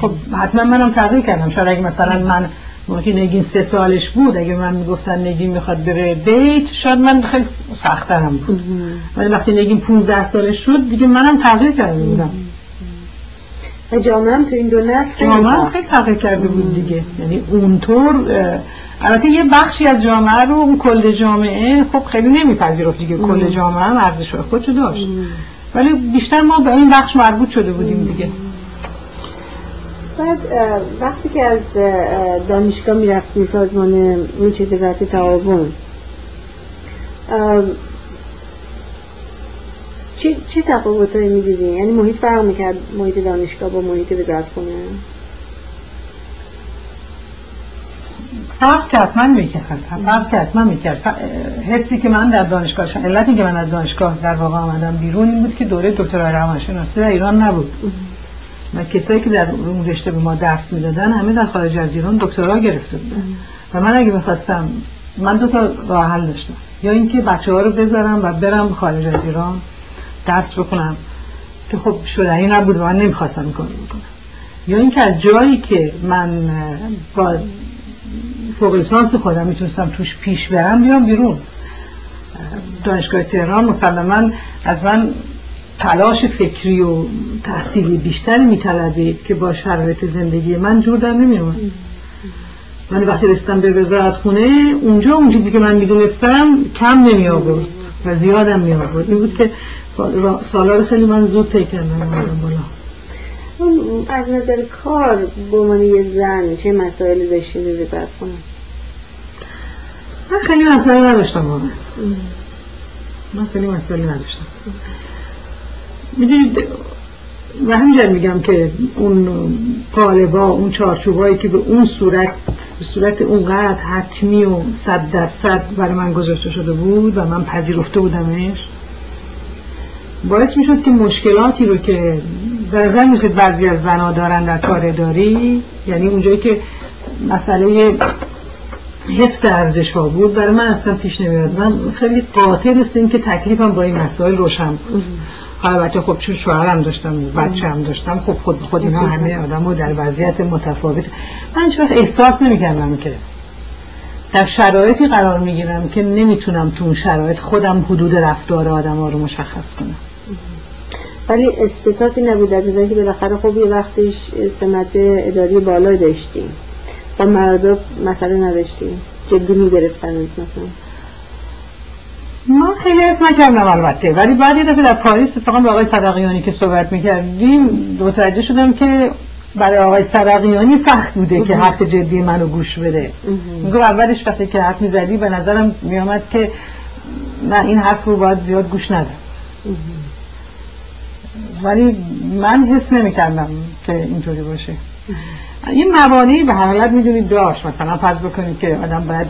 [SPEAKER 2] خب حتما منم تغییر کردم. شاید اگه مثلا من موقعی نگین سه سالش بود اگه من می‌گفتن نگین می‌خواد بره دیت شاید من خیلی سخترم بود. ولی وقتی نگین 15 سالش شد دیگه منم تغییر کرده بودم.
[SPEAKER 1] و جامعه هم تو این دو نسل
[SPEAKER 2] جامعه خیلی تغییر کرده بود دیگه. یعنی اونطور البته یه بخشی از جامعه رو اون کل جامعه خب خیلی نمیپذیرفت دیگه. کل جامعه هم ارزش خودشو داشت. ولی بیشتر ما به این بخش مربوط شده بودیم دیگه.
[SPEAKER 1] بعد وقتی که از دانشگاه می‌رفتی سازمان چه وزارت تعاون چه, چه تفاوت هایی می‌دیدی؟ یعنی محیط فرق می‌کرد محیط دانشگاه با محیط وزارت خونه؟
[SPEAKER 2] فرق حتما می‌کرد فرق حتما می‌کرد حسی که من در دانشگاه علتی که من از دانشگاه در واقع آمدم بیرون این بود که دوره دکترای روانشناسی در ایران نبود و کسایی که در اون رشته به ما درس می‌دادن همه در خارج از ایران دکترا گرفته بودن. و من اگه می‌خواستم من دو تا راه حل داشتم. یا اینکه بچه ها رو بذارم و برم خارج از ایران درس بکنم که خب شدنی نبود و من نمی‌خواستم این یا اینکه از جایی که من با فوق لیسانس خودم می‌تونستم توش پیش برم بیام بیرون. دانشگاه تهران مسلما از من تلاش فکری و تحصیلی بیشتری میطلبید که با شرایط زندگی من جور در نمیومد من وقتی رسیدم به وزارت خونه اونجا اون چیزی که من می‌دونستم کم نمی آورد و زیادم می آورد این بود که سالار خیلی من زود طی کردم بالا.
[SPEAKER 1] از نظر کار به عنوان یه زن چه مسائلی داشتی به وزارت خونه؟
[SPEAKER 2] من خیلی مسائل نداشتم واقعا. من خیلی مسائلی نداشتم. می‌دونید و همینجور میگم که اون قالبا اون چارچوبایی که به اون صورت به صورت اونقدر حتمی و صد درصد برای من گذاشته شده بود و من پذیرفته بودمش باعث می‌شد که مشکلاتی رو که در نظر می‌شد بعضی از زنها دارن در کار داری یعنی اونجایی که مسئله حفظ ارزش ها بود برای من اصلا پیش نمیاد من خیلی قاطع این که تکلیفم با این مسائل روشن بود. حالا بچه خب چون شوهرم داشتم بچه هم داشتم خب خود خود اینا همه آدم رو در وضعیت متفاوت من هیچ وقت احساس نمی‌کردم که در شرایطی قرار می‌گیرم که نمی‌تونم تو اون شرایط خودم حدود رفتار آدم ها رو مشخص کنم.
[SPEAKER 1] ولی استطاعتی نبود از که بالاخره خب یه وقتش سمت اداری بالای داشتیم. با مردا مسئله نداشتیم. جدی می‌گرفتن مثلا.
[SPEAKER 2] من خیلی حس نکردم البته. ولی بعد یه دفعه در پاریس اتفاقا با آقای صدقیانی که صحبت می‌کردیم متوجه شدم که برای آقای صدقیانی سخت بوده که حرف جدی منو گوش بده. میگو اولش وقتی که حرف می‌زدی به نظرم میامد که نه این حرف رو باید زیاد گوش نده. ولی من حس نمی کردم که اینطوری باشه. این موانعی به حالت می‌دونید داشت. مثلا فرض بکنید که آدم باید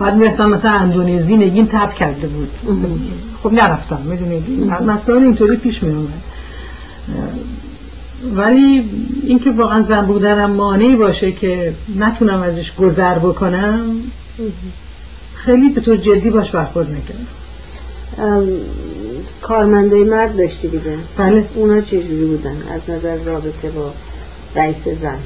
[SPEAKER 2] بعد می‌رفتم مثلا اندونزی نگین تب کرده بود. خب نرفتم می‌دونید؟ مثلا اینطوری پیش می ولی اینکه واقعا زن بودنم مانعی باشه که نتونم ازش گذر بکنم خیلی به طور جدی باش برخورد نکردم.
[SPEAKER 1] کارمندای مرد داشتی دیگه؟
[SPEAKER 2] بله.
[SPEAKER 1] اونا چجوری بودن؟ از نظر رابطه با رئیس زن؟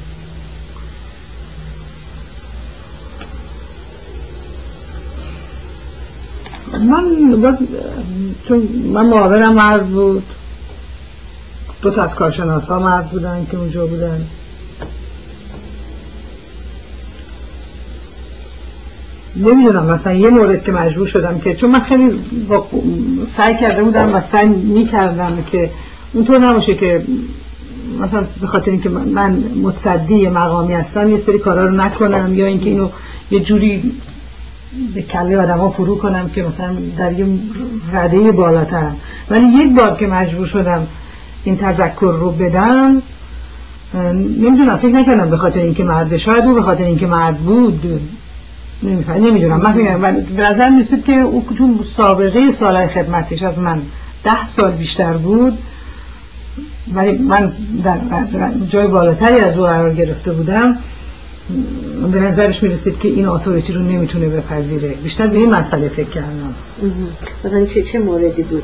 [SPEAKER 2] من باز چون من معاونم مرد بود. دو تا از کارشناس ها مرد بودن که اونجا بودن. نمی‌دونم مثلا یه مورد که مجبور شدم که چون من خیلی سعی کرده بودم و سعی می‌کردم که اونطور نباشه که مثلا به خاطر اینکه من متصدی مقامی هستم یه سری کارا رو نکنم یا اینکه اینو یه جوری به کله آدم ها فرو کنم که مثلا در یه رده بالاتر. ولی یک بار که مجبور شدم این تذکر رو بدم نمی‌دونم فکر نکردم به خاطر اینکه مرد شاید او به خاطر اینکه مرد بود. نمی‌دونم. من میگم به نظر می‌رسید که او چون سابقه سالهای خدمتش از من ده سال بیشتر بود. ولی من در جای بالاتری از او قرار گرفته بودم. به نظرش می‌رسید که این اتوریتی رو نمی‌تونه بپذیره. بیشتر به این مسئله فکر کردم.
[SPEAKER 1] مثلا چه چه موردی بود؟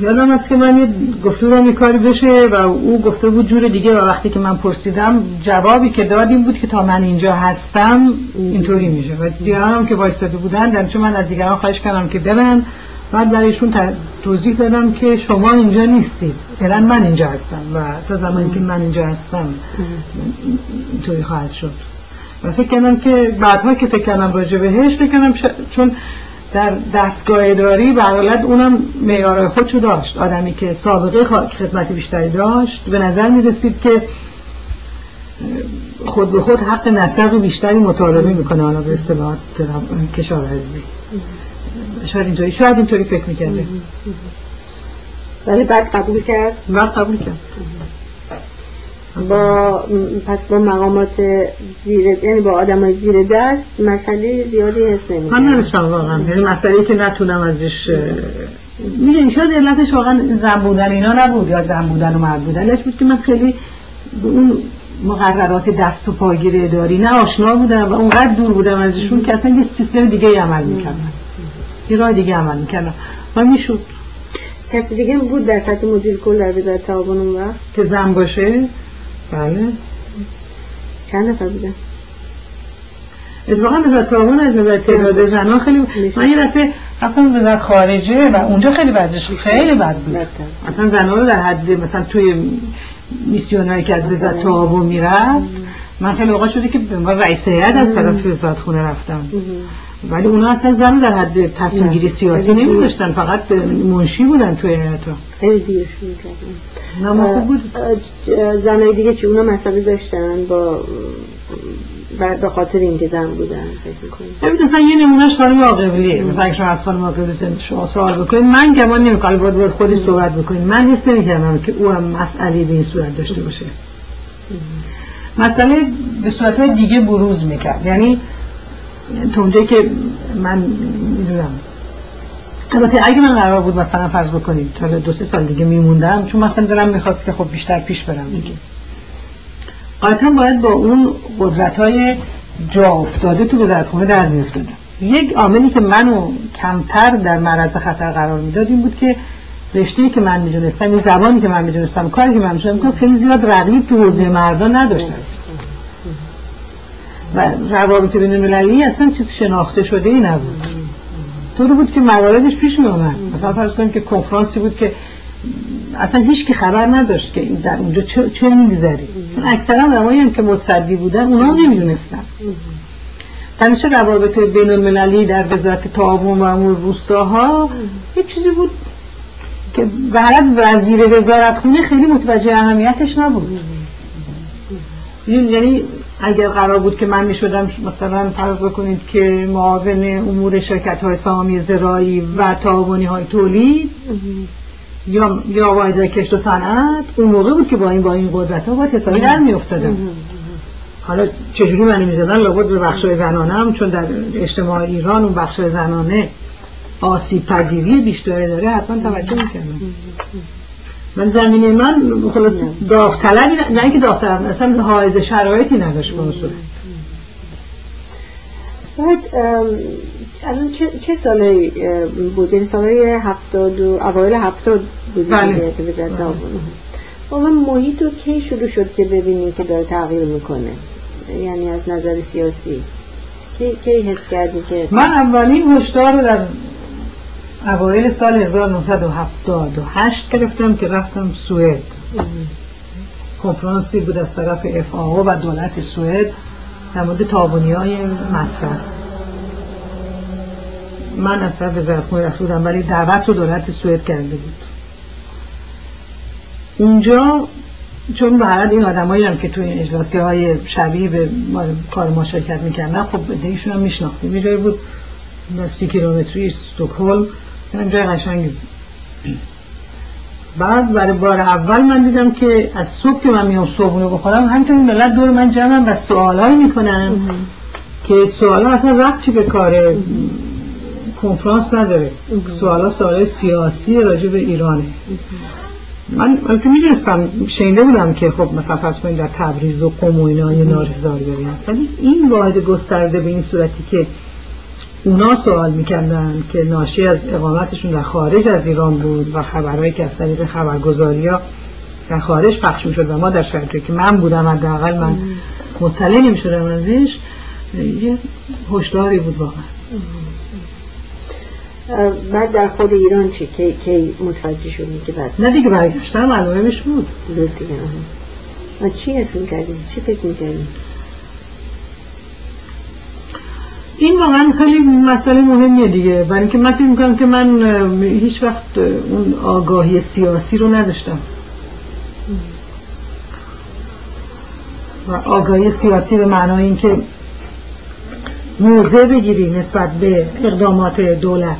[SPEAKER 2] یادم است که من یه گفته بودم یه کاری بشه و او گفته بود جور دیگه و وقتی که من پرسیدم جوابی که دادیم بود که تا من اینجا هستم اینطوری میشه. و دیگران هم که وایستاده بودن در چون من از دیگران خواهش کردم که برن بعد برایشون توضیح دادم که شما اینجا نیستید. فعلا من اینجا هستم و تا زمانی که من اینجا هستم اینطوری خواهد شد. و فکر کردم که بعدها که فکر کردم راجع بهش فکر کردم چون در دستگاه اداری به اونم معیار خودشو داشت. آدمی که سابقه خدمت بیشتری داشت به نظر می رسید که خود به خود حق نسق بیشتری مطالبه می‌کنه حالا به اصطلاح کشاورزی. شاید اینطوری شاید اینطوری فکر می‌کرده.
[SPEAKER 1] ولی بعد قبول کرد؟
[SPEAKER 2] بعد قبول کرد.
[SPEAKER 1] با پس با مقامات زیر یعنی با آدم زیر دست مسئله زیادی حس نمی
[SPEAKER 2] من نمیشتم واقعا. یعنی مسئله که نتونم ازش میگه شاید علتش واقعا زن بودن اینا نبود یا زن بودن و مرد بودن. علتش بود که من خیلی به اون مقررات دست و پاگیر اداری نه آشنا بودم و اونقدر دور بودم ازشون که اصلا یه سیستم دیگه عمل می‌کردم یه راه دیگه عمل می‌کردم. و می‌شد.
[SPEAKER 1] کسی دیگه بود در سطح مدیر کل در وزارت تعاون اون وقت؟
[SPEAKER 2] که زن باشه؟ بله.
[SPEAKER 1] چند نفر بودن؟
[SPEAKER 2] اتفاقا وزارت تعاون از نظر تعداد زنان خیلی من یه دفعه رفتم وزارت خارجه و اونجا خیلی بعدش خیلی بد بود. مثلا زنان رو در حد مثلا توی میسیونایی که از وزارت تعاون می‌رفت من خیلی اوقات شده که به رئیس هیئت از طرف وزارت خونه رفتم ولی اونا اصلا زن در حد تصمیم گیری سیاسی نمی داشتن فقط منشی بودن توی هیئت
[SPEAKER 1] خیلی دیگه
[SPEAKER 2] نه بود.
[SPEAKER 1] زنای دیگه چی؟ اونا مسئله داشتن با به خاطر اینکه زن بودن فکر
[SPEAKER 2] ببین مثلا یه نمونهش خانم عاقبلیه مثلا شما از خانم عاقبلی شما سوال بکنید من گمان نمی‌کنم باید باید خودی صحبت بکنید من حس نمی‌کردم که او هم مسئله به این صورت داشته باشه. مسئله به صورت دیگه بروز می‌کرد. یعنی اونجایی که من می‌دونم. البته اگه من قرار بود مثلا فرض بکنید تا دو سه سال دیگه میموندم چون مثلا دلم می‌خواست که خب بیشتر پیش برم دیگه. قاطعا باید با اون قدرت های جا افتاده تو وزارتخونه در میافتادم یک عاملی که منو کمتر در معرض خطر قرار می‌داد این بود که رشته که من می‌دونستم این زبانی که من می‌دونستم کاری که من می‌دونستم خیلی زیاد رقیب تو حوزه مردان نداشت و روابط بین المللی اصلا چیز شناخته شده ای نبود. طور بود که مواردش پیش می آمد مثلا فرض کنیم که کنفرانسی بود که اصلا هیچ کی خبر نداشت که در اونجا چه, چه میگذری. چون اکثرا هم که متصدی بودن اونا نمی‌دونستن. همیشه روابط بین المللی در وزارت تعاون و امور روستاها یه چیزی بود که حالت وزیر وزارت خونه خیلی متوجه اهمیتش نبود. یعنی اگر قرار بود که من می‌شدم مثلا فرض بکنید که معاون امور شرکت های سهامی زراعی و تعاونی های تولید یا یا واحد کشت و صنعت اون موقع بود که با این با این قدرت ها باید حسابی در می حالا چجوری منو می‌زدن؟ لابد به بخش زنانه چون در اجتماع ایران اون بخش زنانه آسیب پذیری بیشتری داره حتما توجه می‌کنم من زمینه من خلاص داوطلبی نه اینکه داوطلب اصلا حائز شرایطی نداشت به صورت
[SPEAKER 1] بعد الان چه, چه سالی بود؟ این سالهای هفتاد و اوایل هفتاد بود
[SPEAKER 2] بله.
[SPEAKER 1] من محیط رو کی شروع شد که ببینیم که داره تغییر می‌کنه؟ یعنی از نظر سیاسی. کی, کی حس کردی که
[SPEAKER 2] من اولین هشدار رو در اوایل سال 1978 گرفتم که رفتم سوئد. کنفرانسی بود از طرف اف و دولت سوئد در مورد تابونی های مصرف. من از طرف وزارت رفته بودم ولی دعوت رو دولت سوئد کرده بود. اونجا چون به این آدمایی هم که توی این اجلاسی های شبیه به کار ما شرکت می‌کردن خب دیشون هم میشناختیم. یه جایی بود سی کیلومتری استکهلم این جای قشنگی بعد برای بار اول من دیدم که از صبح که من میام صبحونه بخورم همینطور ملت دور من جمعم و سوالایی می‌کنن که سوالا اصلا ربطی به کار کنفرانس نداره. سوالا سوالای سیاسی راجع به ایرانه. من که می‌دونستم شنیده بودم که خب مثلا فرض کنید در تبریز و قم و اینا یه نارضایتی. هست ولی این واحد گسترده به این صورتی که اونا سوال می‌کردن که ناشی از اقامتشون در خارج از ایران بود و خبرهایی که از طریق خبرگزاری ها در خارج پخش می‌شد و ما در شرطی که من بودم حداقل من مطلع نمی‌شدم ازش یه هشداری بود واقعا.
[SPEAKER 1] بعد در خود ایران چی؟ کی کی متوجه شدی که بس؟
[SPEAKER 2] نه دیگه برگشتم معلومش بود.
[SPEAKER 1] دیگه. چی حس می‌کردی چی فکر می‌کردی
[SPEAKER 2] این واقعا خیلی مسئله مهمیه دیگه. برای اینکه من فکر می‌کنم که من هیچ وقت اون آگاهی سیاسی رو نداشتم. و آگاهی سیاسی به معنای اینکه موضع بگیری نسبت به اقدامات دولت.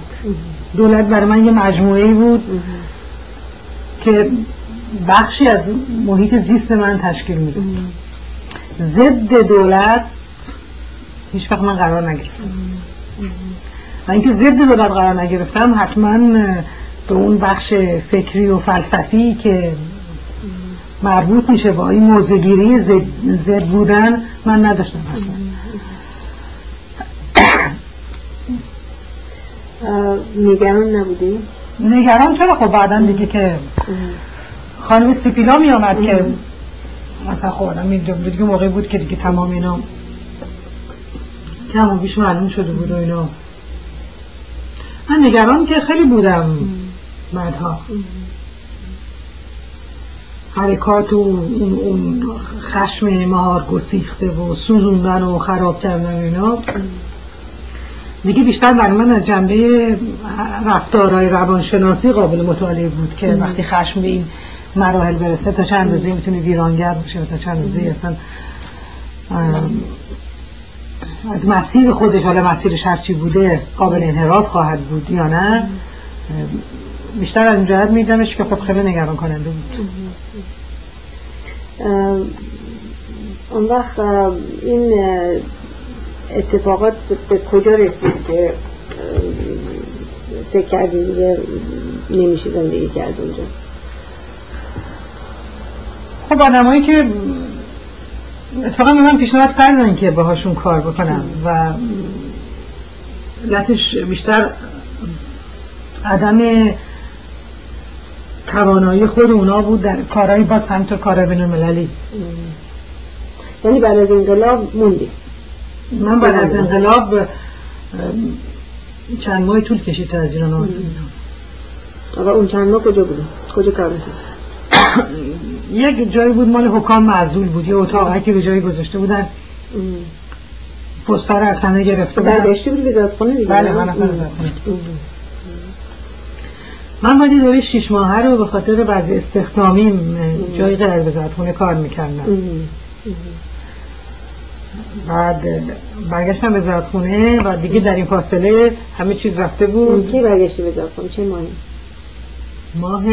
[SPEAKER 2] دولت برای من یه مجموعه بود که بخشی از محیط زیست من تشکیل میده. ضد دولت هیچ وقت من قرار نگرفتم. و اینکه ضد دولت قرار نگرفتم حتما به اون بخش فکری و فلسفی که مربوط میشه با این موزگیری زد بودن من نداشتم اصلا
[SPEAKER 1] نگران نبودی؟
[SPEAKER 2] نگران چرا؟ خب بعدا دیگه که خانم سیپیلا می آمد که مثلا خب آدم دیگه موقعی بود که دیگه تمام اینا کم و بیش معلوم شده بود و اینا. من نگران که خیلی بودم. بعدها. حرکات و اون, اون خشم مهار گسیخته و سوزوندن و خراب کردن اینا. دیگه بیشتر برای من از جنبه رفتارهای روانشناسی قابل مطالعه بود که وقتی خشم به این مراحل برسه تا چند روزی می‌تونه ویرانگر باشه تا چند روزی اصلا از مسیر خودش حالا مسیرش هرچی بوده قابل انحراف خواهد بود یا نه؟ بیشتر از این جهت میدمش که خب خیلی نگران کننده بود
[SPEAKER 1] اون وقت این اتفاقات به کجا رسید که فکر کردی دیگه نمیشه زندگی کرد اونجا؟
[SPEAKER 2] خب آدمایی که اتفاقا من پیشنهاد کردن که باهاشون کار بکنم و علتش بیشتر عدم توانایی خود اونا بود در کارهای با سمت کارهای بین المللی
[SPEAKER 1] یعنی بعد از انقلاب موندی؟
[SPEAKER 2] من بعد از انقلاب چند ماه طول کشید تا از ایران آمدم
[SPEAKER 1] اون چند ماه کجا بودی؟ کجا کار
[SPEAKER 2] یک جایی بود مال حکام معذول بود یه اتاقی که به جایی گذاشته بودن. پستر اصلا گرفته
[SPEAKER 1] بودن. برداشتی بودی وزارت خونه دیگه؟
[SPEAKER 2] بله من من باید دوره شیش ماهه رو به خاطر بعضی استخدامیم جایی غیر وزارت خونه کار می‌کردم. بعد برگشتم به خونه و دیگه در این فاصله همه چیز رفته بود.
[SPEAKER 1] کی برگشتی به خونه؟ چه ماهی؟
[SPEAKER 2] ماه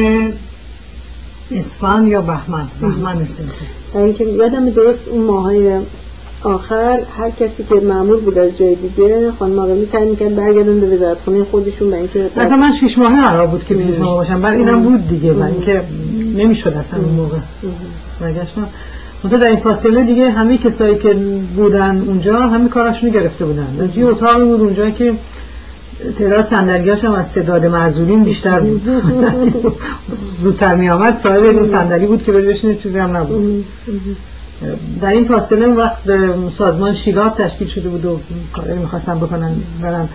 [SPEAKER 2] اسفند یا بهمن؟ بهمن
[SPEAKER 1] و اینکه یادم درست اون ماهای آخر هر کسی که معمول بود از جای دیگه خانم آقایی سعی می‌کرد برگردن به وزارت خونه خودشون به اینکه
[SPEAKER 2] مثلا من شش ماهه قرار بود که پیش ماه باشم. بعد اینم بود دیگه و اینکه نمی‌شد اصلا اون موقع. برگشتم. منتها در این فاصله دیگه همه کسایی که بودن اونجا همه کاراشونو گرفته بودن. یه اتاقی بود اونجا که تعداد صندلیاش هم از تعداد معذولین بیشتر بود. زودتر می آمد صاحب اون صندلی بود که بری بشینه چیزی هم نبود. در این فاصله وقت سازمان شیلات تشکیل شده بود و کاری می‌خواستن بکنن. برن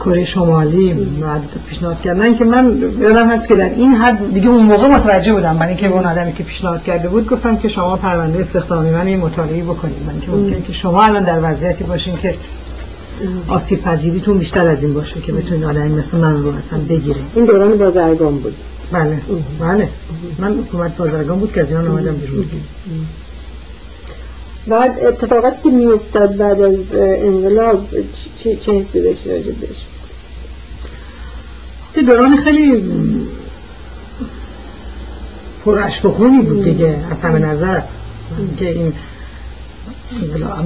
[SPEAKER 2] کره شمالی بعد پیشنهاد کردن. که من یادم هست که در این حد دیگه اون موقع متوجه بودم. من اینکه اون آدمی که پیشنهاد کرده بود گفتم که شما پرونده استخدامی من این مطالعه بکنید. من که ممکنه که شما الان در وضعیتی باشین که آسیب پذیریتون بیشتر از این باشه که بتونید آدمی مثل من رو اصلا بگیره
[SPEAKER 1] این دوران بازرگان بود.
[SPEAKER 2] بله. بله. من حکومت بازرگان بود که از اینا آمدم بیرون.
[SPEAKER 1] بعد اتفاقاتی که میافتاد بعد از انقلاب چه حسی داشتی راجبش
[SPEAKER 2] دوران خیلی و خونی بود دیگه از همه نظر. که این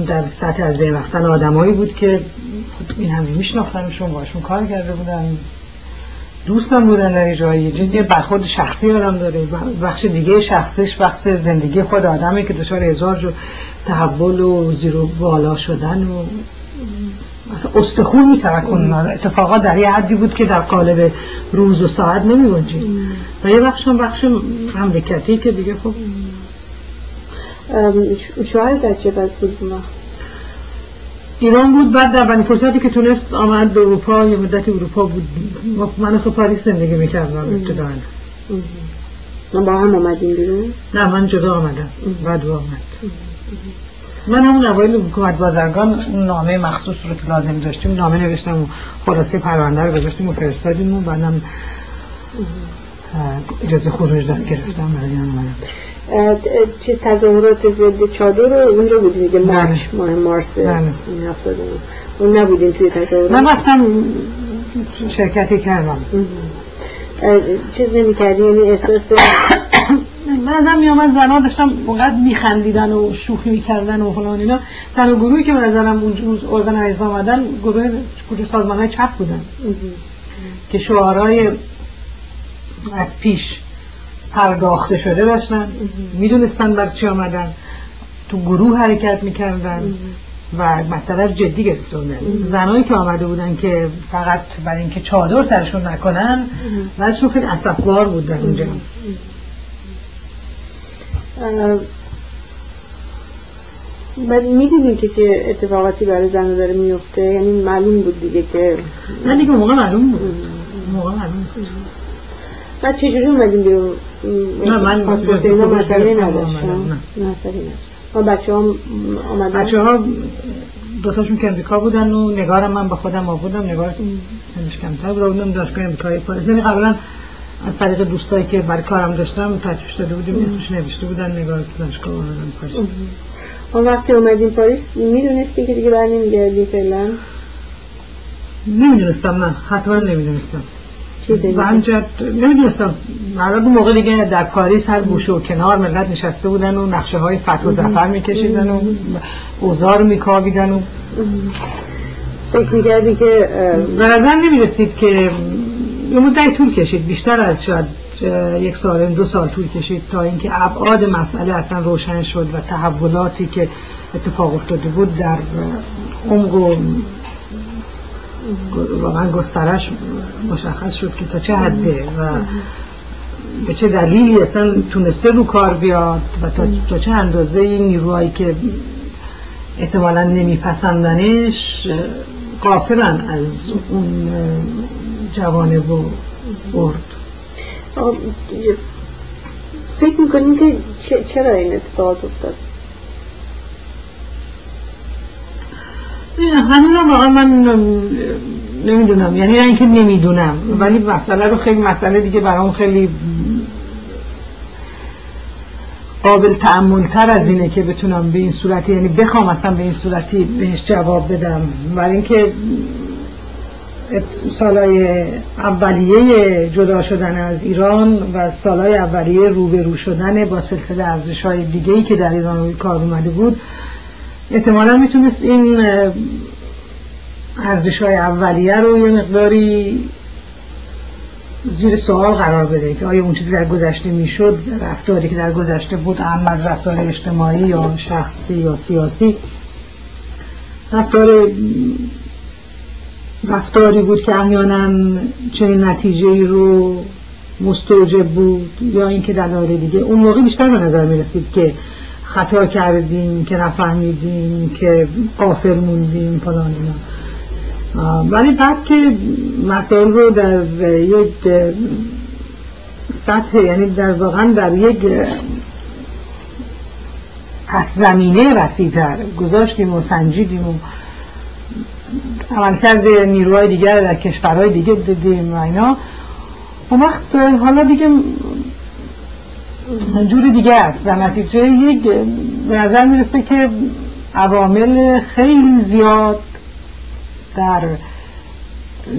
[SPEAKER 2] در سطح از بین رفتن آدمایی بود که این همه میشناختنشون باشون کار کرده بودن. دوستم بودن در جایی. یه برخورد شخصی آدم داره. بخش دیگه شخصیش بخش زندگی خود آدمه که دچار هزار تحول و زیر و بالا شدن و مثلا استخون میترکن اتفاقا در یه حدی بود که در قالب روز و ساعت نمیوانجید و یه بخش هم بخش مملکتی که دیگه خب
[SPEAKER 1] شوهر در چه بود
[SPEAKER 2] ایران بود بعد در فرصتی که تونست آمد به اروپا یه مدت اروپا بود. من خب پاریس زندگی می‌کردم ابتداً.
[SPEAKER 1] من با هم آمدیم بیرون؟
[SPEAKER 2] نه من جدا آمدم. بعد آمد. من همون اوایل حکومت بازرگان نامه مخصوص رو که لازم داشتیم نامه نوشتم و خلاصه پرونده رو گذاشتیم و فرستادیم و بعدم اجازه خروج داد گرفتم برای
[SPEAKER 1] چیز تظاهرات ضد چادر رو اونجا بود دیگه بله. مارچ ماه مارس بله. اون نبودین توی تظاهرات.
[SPEAKER 2] من وقتم شرکتی کردم.
[SPEAKER 1] چیز نمی کردی یعنی احساس
[SPEAKER 2] بعدم می آمد زنها داشتم اونقدر میخندیدن و شوخی می‌کردن و فلان اینا. تنها گروهی که به نظرم اون ارگانایز آمدن گروه گروه سازمان های چپ بودن. که شعارهای از پیش پرداخته شده داشتن. می‌دونستن بر چی آمدن. تو گروه حرکت می‌کردن و مسئله جدی گرفته بودن زنایی که آمده بودن که فقط برای اینکه چادر سرشون نکنن واسه خیلی اصفبار بود در اونجا
[SPEAKER 1] بعد می‌دونی که چه اتفاقاتی برای زن داره میفته یعنی معلوم بود دیگه که
[SPEAKER 2] نه دیگه موقع معلوم بود. موقع معلوم بود.
[SPEAKER 1] بعد چجوری اومدیم بیرون؟
[SPEAKER 2] نه من
[SPEAKER 1] پاسپورت اینا مسئله نداشت. ما بچه ها آمدن
[SPEAKER 2] بچه ها دوتاشون که امریکا بودن و نگارم من با خودم آوردم نگار سنش کمتر بود. بودم دانشگاه امریکایی پاریس یعنی قبلا از طریق دوستایی که برای کارم داشتم تجربه داده بودیم اسمش نوشته بودن نگار دانشگاه آوردم پاریس.
[SPEAKER 1] اون وقتی اومدیم پاریس می‌دونستی که دیگه بر نمیگردی فعلا؟
[SPEAKER 2] نمی‌دونستم نه. حتما نمی‌دونستم. من نمی‌دونستم مرد موقع دیگه در پاریس هر گوشه و کنار ملت نشسته بودن و نقشه های فتح و زفر میکشیدن و اوزار میکاویدن و
[SPEAKER 1] فکر می‌کردی که
[SPEAKER 2] نظر نمی‌رسید که یه مدت طول کشید بیشتر از شاید یک سال دو سال طول کشید تا اینکه ابعاد مسئله اصلا روشن شد و تحولاتی که اتفاق افتاده بود در عمق و واقعا گسترش مشخص شد که تا چه حده و به چه دلیلی اصلا تونسته رو کار بیاد و تا, تا چه اندازه این نیروهایی که احتمالا نمیپسندنش قافلن از اون جوانب و برد.
[SPEAKER 1] فکر می‌کنیم که چرا این اتفاقات افتاد؟
[SPEAKER 2] همین واقعا من نمی‌دونم. یعنی نه اینکه نمی‌دونم. ولی مسئله رو خیلی مسئله دیگه برام خیلی قابل تعمل تر از اینه که بتونم به این صورتی یعنی بخوام اصلا به این صورتی بهش جواب بدم. برای اینکه سالای اولیه جدا شدن از ایران و سالای اولیه روبرو شدن با سلسله ارزش های دیگه ای که در ایران کار اومده بود احتمالا می‌تونست این ارزش های اولیه رو یه مقداری زیر سوال قرار بده که آیا اون چیزی در گذشته می‌شد رفتاری که در گذشته بود اما از رفتار اجتماعی یا شخصی یا سیاسی. رفتار رفتاری بود که احیانا چنین نتیجه ای رو مستوجب بود یا اینکه در دیگه. اون موقع بیشتر به نظر می رسید که خطا کردیم که نفهمیدیم که قافل موندیم فلان اینا. ولی بعد که مسائل رو در یک سطح یعنی در واقعا در یک پس زمینه وسیعتر گذاشتیم و سنجیدیم و عملکرد نیروهای دیگر در کشورهای دیگه دیدیم و اینا. اون وقت حالا دیگه جور دیگه است. در نتیجه یک به نظر می‌رسه که عوامل خیلی زیاد در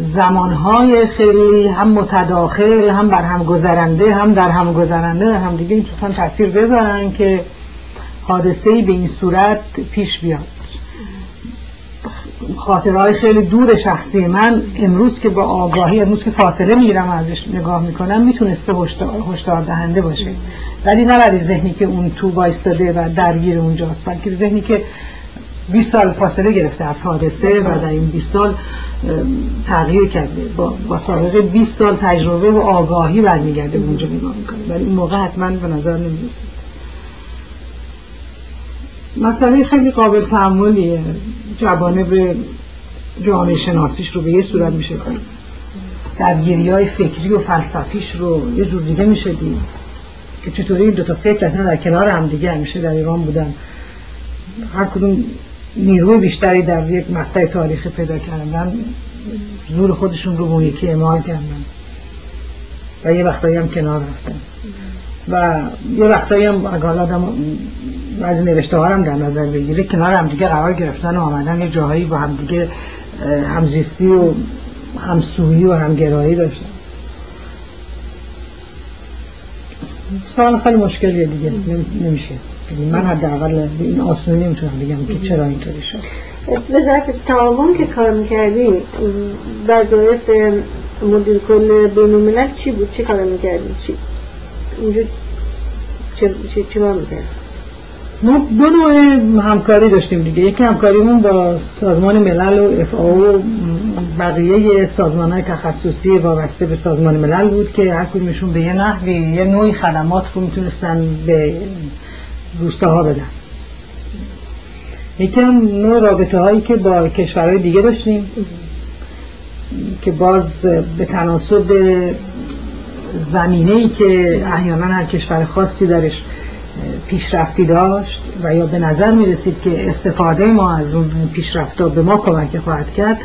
[SPEAKER 2] زمانهای خیلی هم متداخل هم بر هم گذرنده هم در هم گذرنده هم دیگه می‌تونن تاثیر بذارن که حادثه به این صورت پیش بیاد. خاطرهای خیلی دور شخصی من امروز که با آگاهی امروز که فاصله می‌گیرم ازش نگاه می‌کنم می‌تونسته هشدار دهنده باشه. ولی نه برای ذهنی که اون تو وایستاده و درگیر اونجاست بلکه ذهنی که 20 سال فاصله گرفته از حادثه و در این 20 سال تغییر کرده. با, با سابقه 20 سال تجربه و آگاهی برمیگرده اونجا نگاه می‌کنه. ولی این موقع حتما به نظر نمی‌رسه. مسئله خیلی قابل تعملیه به جامعه شناسیش رو به یه صورت میشه کنید درگیری های فکری و فلسفیش رو یه جور دیگه میشه دید. که چطوری این دوتا فکر اصلا در کنار هم دیگه همیشه در ایران بودن. هر کدوم نیروی بیشتری در یک مقطع تاریخی پیدا کردن زور خودشون رو اون یکی اعمال کردن. و یه وقتایی هم کنار رفتن. و یه وقتایی هم اگه آدم از نوشته هم در نظر بگیره کنار هم دیگه قرار گرفتن و آمدن یه جاهایی با هم دیگه همزیستی و همسویی و همگرایی داشتن. سوال خیلی مشکلیه دیگه نمیشه. من حداقل به این آسونی نمی‌تونم بگم که چرا اینطوری شد.
[SPEAKER 1] به تعاون که کار می‌کردی وظایف مدیر کل بین چی بود؟ چی کار می‌کردی؟ چی؟ اونجا چه چه چه
[SPEAKER 2] ما دو نوع همکاری داشتیم دیگه. یکی همکاریمون با سازمان ملل و اف و بقیه سازمان های تخصصی وابسته به سازمان ملل بود که هر کدومشون به یه نحوی یه نوعی خدمات رو می‌تونستن به روستاها بدن. یکی هم نوع رابطه هایی که با کشورهای دیگه داشتیم که باز به تناسب زمینه ای که احیانا هر کشور خاصی درش پیشرفتی داشت و یا به نظر می رسید که استفاده ما از اون پیشرفت به ما کمک خواهد کرد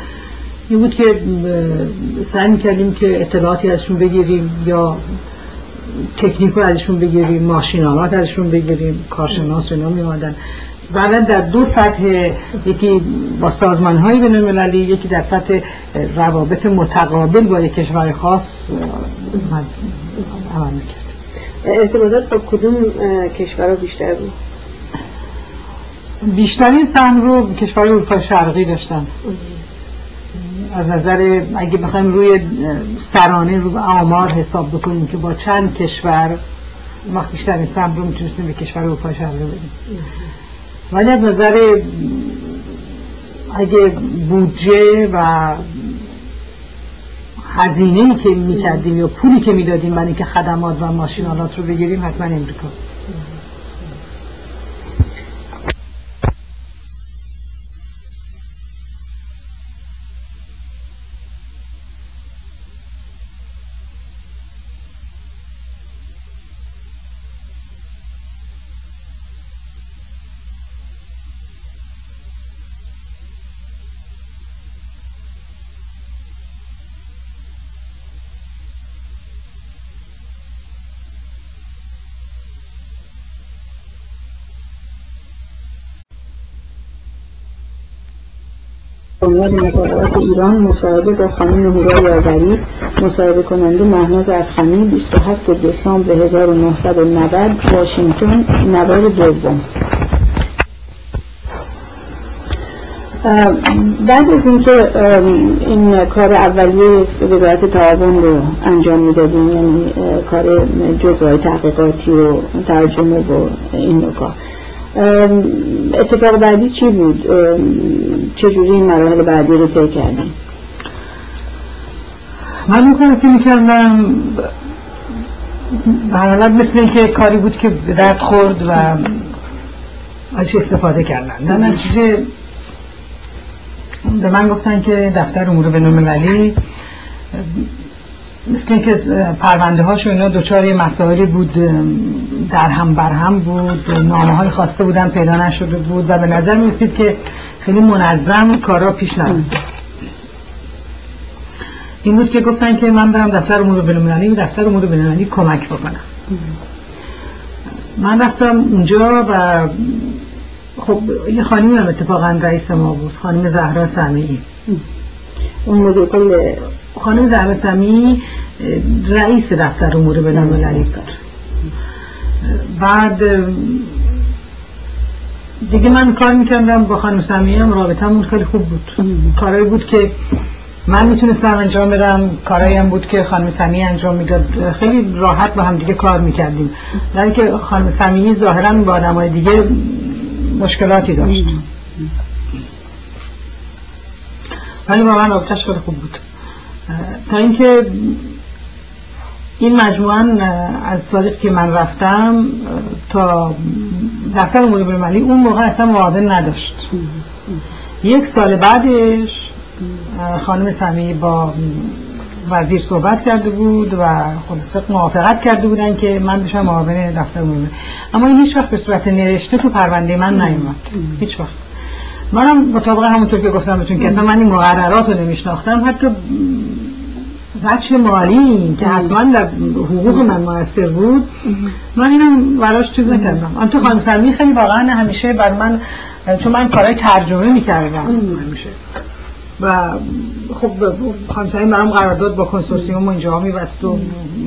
[SPEAKER 2] این بود که سعی می کردیم که اطلاعاتی ازشون بگیریم یا تکنیک ازشون بگیریم ماشینالات ازشون بگیریم کارشناس اینا می آمدن در دو سطح یکی با سازمان های بین المللی یکی در سطح روابط متقابل با یک کشور خاص عمل می‌کرد
[SPEAKER 1] ارتباطات با کدوم کشورها بیشتر بود؟
[SPEAKER 2] بیشترین سهم رو کشور اروپا شرقی داشتن. از نظر اگه بخوایم روی سرانه رو آمار حساب بکنیم که با چند کشور ما بیشترین سهم رو می‌تونستیم به کشور اروپا شرقی بدیم. ولی از نظر اگه بودجه و هزینه که می‌کردیم یا پولی که می‌دادیم برای اینکه خدمات و ماشینالات رو بگیریم حتما امریکا.
[SPEAKER 1] بنیاد مطالعات ایران مصاحبه با خانم هورا یاوری مصاحبه کننده مهناز افخمی 27 دسامبر 1990 واشنگتن نوار دوم. بعد از اینکه این کار اولیه وزارت تعاون رو انجام می‌دادیم یعنی کار جزوهای تحقیقاتی و ترجمه و این نکات. اتفاق بعدی چی بود؟ چجوری این مراحل بعدی رو طی کردیم
[SPEAKER 2] من اون که می‌کردم به مثل اینکه کاری بود که به درد خورد و ازش استفاده کردن. در نتیجه به من گفتن که دفتر امور بینالمللی مثل اینکه پرونده هاش اینا دوچار مسائلی بود در هم بر هم بود. نامه های خواسته بودن پیدا نشده بود و به نظر می که خیلی منظم کارا پیش نرفته این بود که گفتن که من برم دفتر امور بینالمللی دفتر امور بینالمللی کمک بکنم. من رفتم اونجا و خب یه خانمی هم اتفاقا رئیس ما بود خانم زهرا سمیعی.
[SPEAKER 1] اون مدیر کل
[SPEAKER 2] خانم زهرا سمیعی رئیس دفتر امور بین‌المللی بود بعد دیگه من کار می‌کردم با خانم سمیعی هم رابطمون خیلی خوب بود. کارایی بود که من می‌تونستم انجام بدم کارایی هم بود که خانم سمیعی انجام می‌داد. خیلی راحت با هم دیگه کار می‌کردیم. در که خانم سمیعی ظاهرا با آدمای دیگه مشکلاتی داشت. ولی واقعا رابطش خیلی خوب بود. تا اینکه این مجموعا از تاریخ که من رفتم تا دفتر امور بین‌المللی اون موقع اصلا معاون نداشت. یک سال بعدش خانم سمیعی با وزیر صحبت کرده بود و خلاصه موافقت کرده بودن که من بشم معاون دفتر امور اما این هیچ وقت به صورت نوشته تو پرونده من نیومد. هیچ وقت. منم مطابق همونطور که گفتم بهتون که اصلا من این مقررات رو نمیشناختم حتی بچه مالی که حتما در حقوق من موثر بود من اینم براش چیز نکردم. آنچه خانم سرمی خیلی واقعا همیشه بر من چون من کارهای ترجمه می‌کردم. همیشه. و خب خانم برام قرارداد با کنسورسیوم اینجا میبست و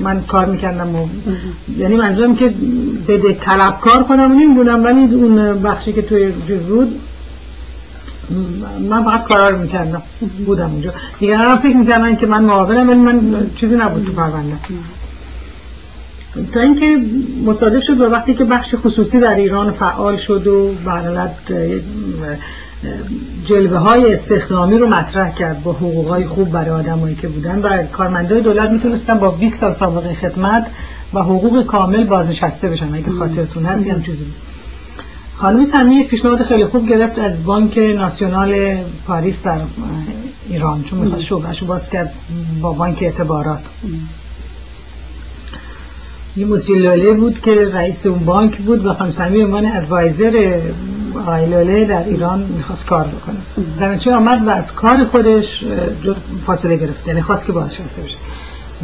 [SPEAKER 2] من کار می‌کردم و یعنی منظورم که بده طلبکار کنم نمی‌دونم ولی اون بخشی که توی جز بود من فقط کارا رو می‌کردم. بودم اونجا. دیگه هم فکر می‌کردن که من معاونم ولی من چیزی نبود تو پرونده تا اینکه مصادف شد به وقتی که بخش خصوصی در ایران فعال شد و برالت جلوه های استخدامی رو مطرح کرد با حقوق های خوب برای آدمایی که بودن و کارمندای دولت می‌تونستن با 20 سال سابقه خدمت و حقوق کامل بازنشسته بشن. اگه خاطرتون هست هم چیزی خانم سمی پیشنهاد خیلی خوب گرفت از بانک ناسیونال پاریس در ایران چون می‌خواست شعبهش باز کرد با بانک اعتبارات. یه موسیلاله بود که رئیس اون بانک بود و خانم سمی عنوان ادوایزر آقای در ایران می‌خواست کار بکنه. در چه آمد و از کار خودش فاصله گرفت. یعنی خواست که باش بشه.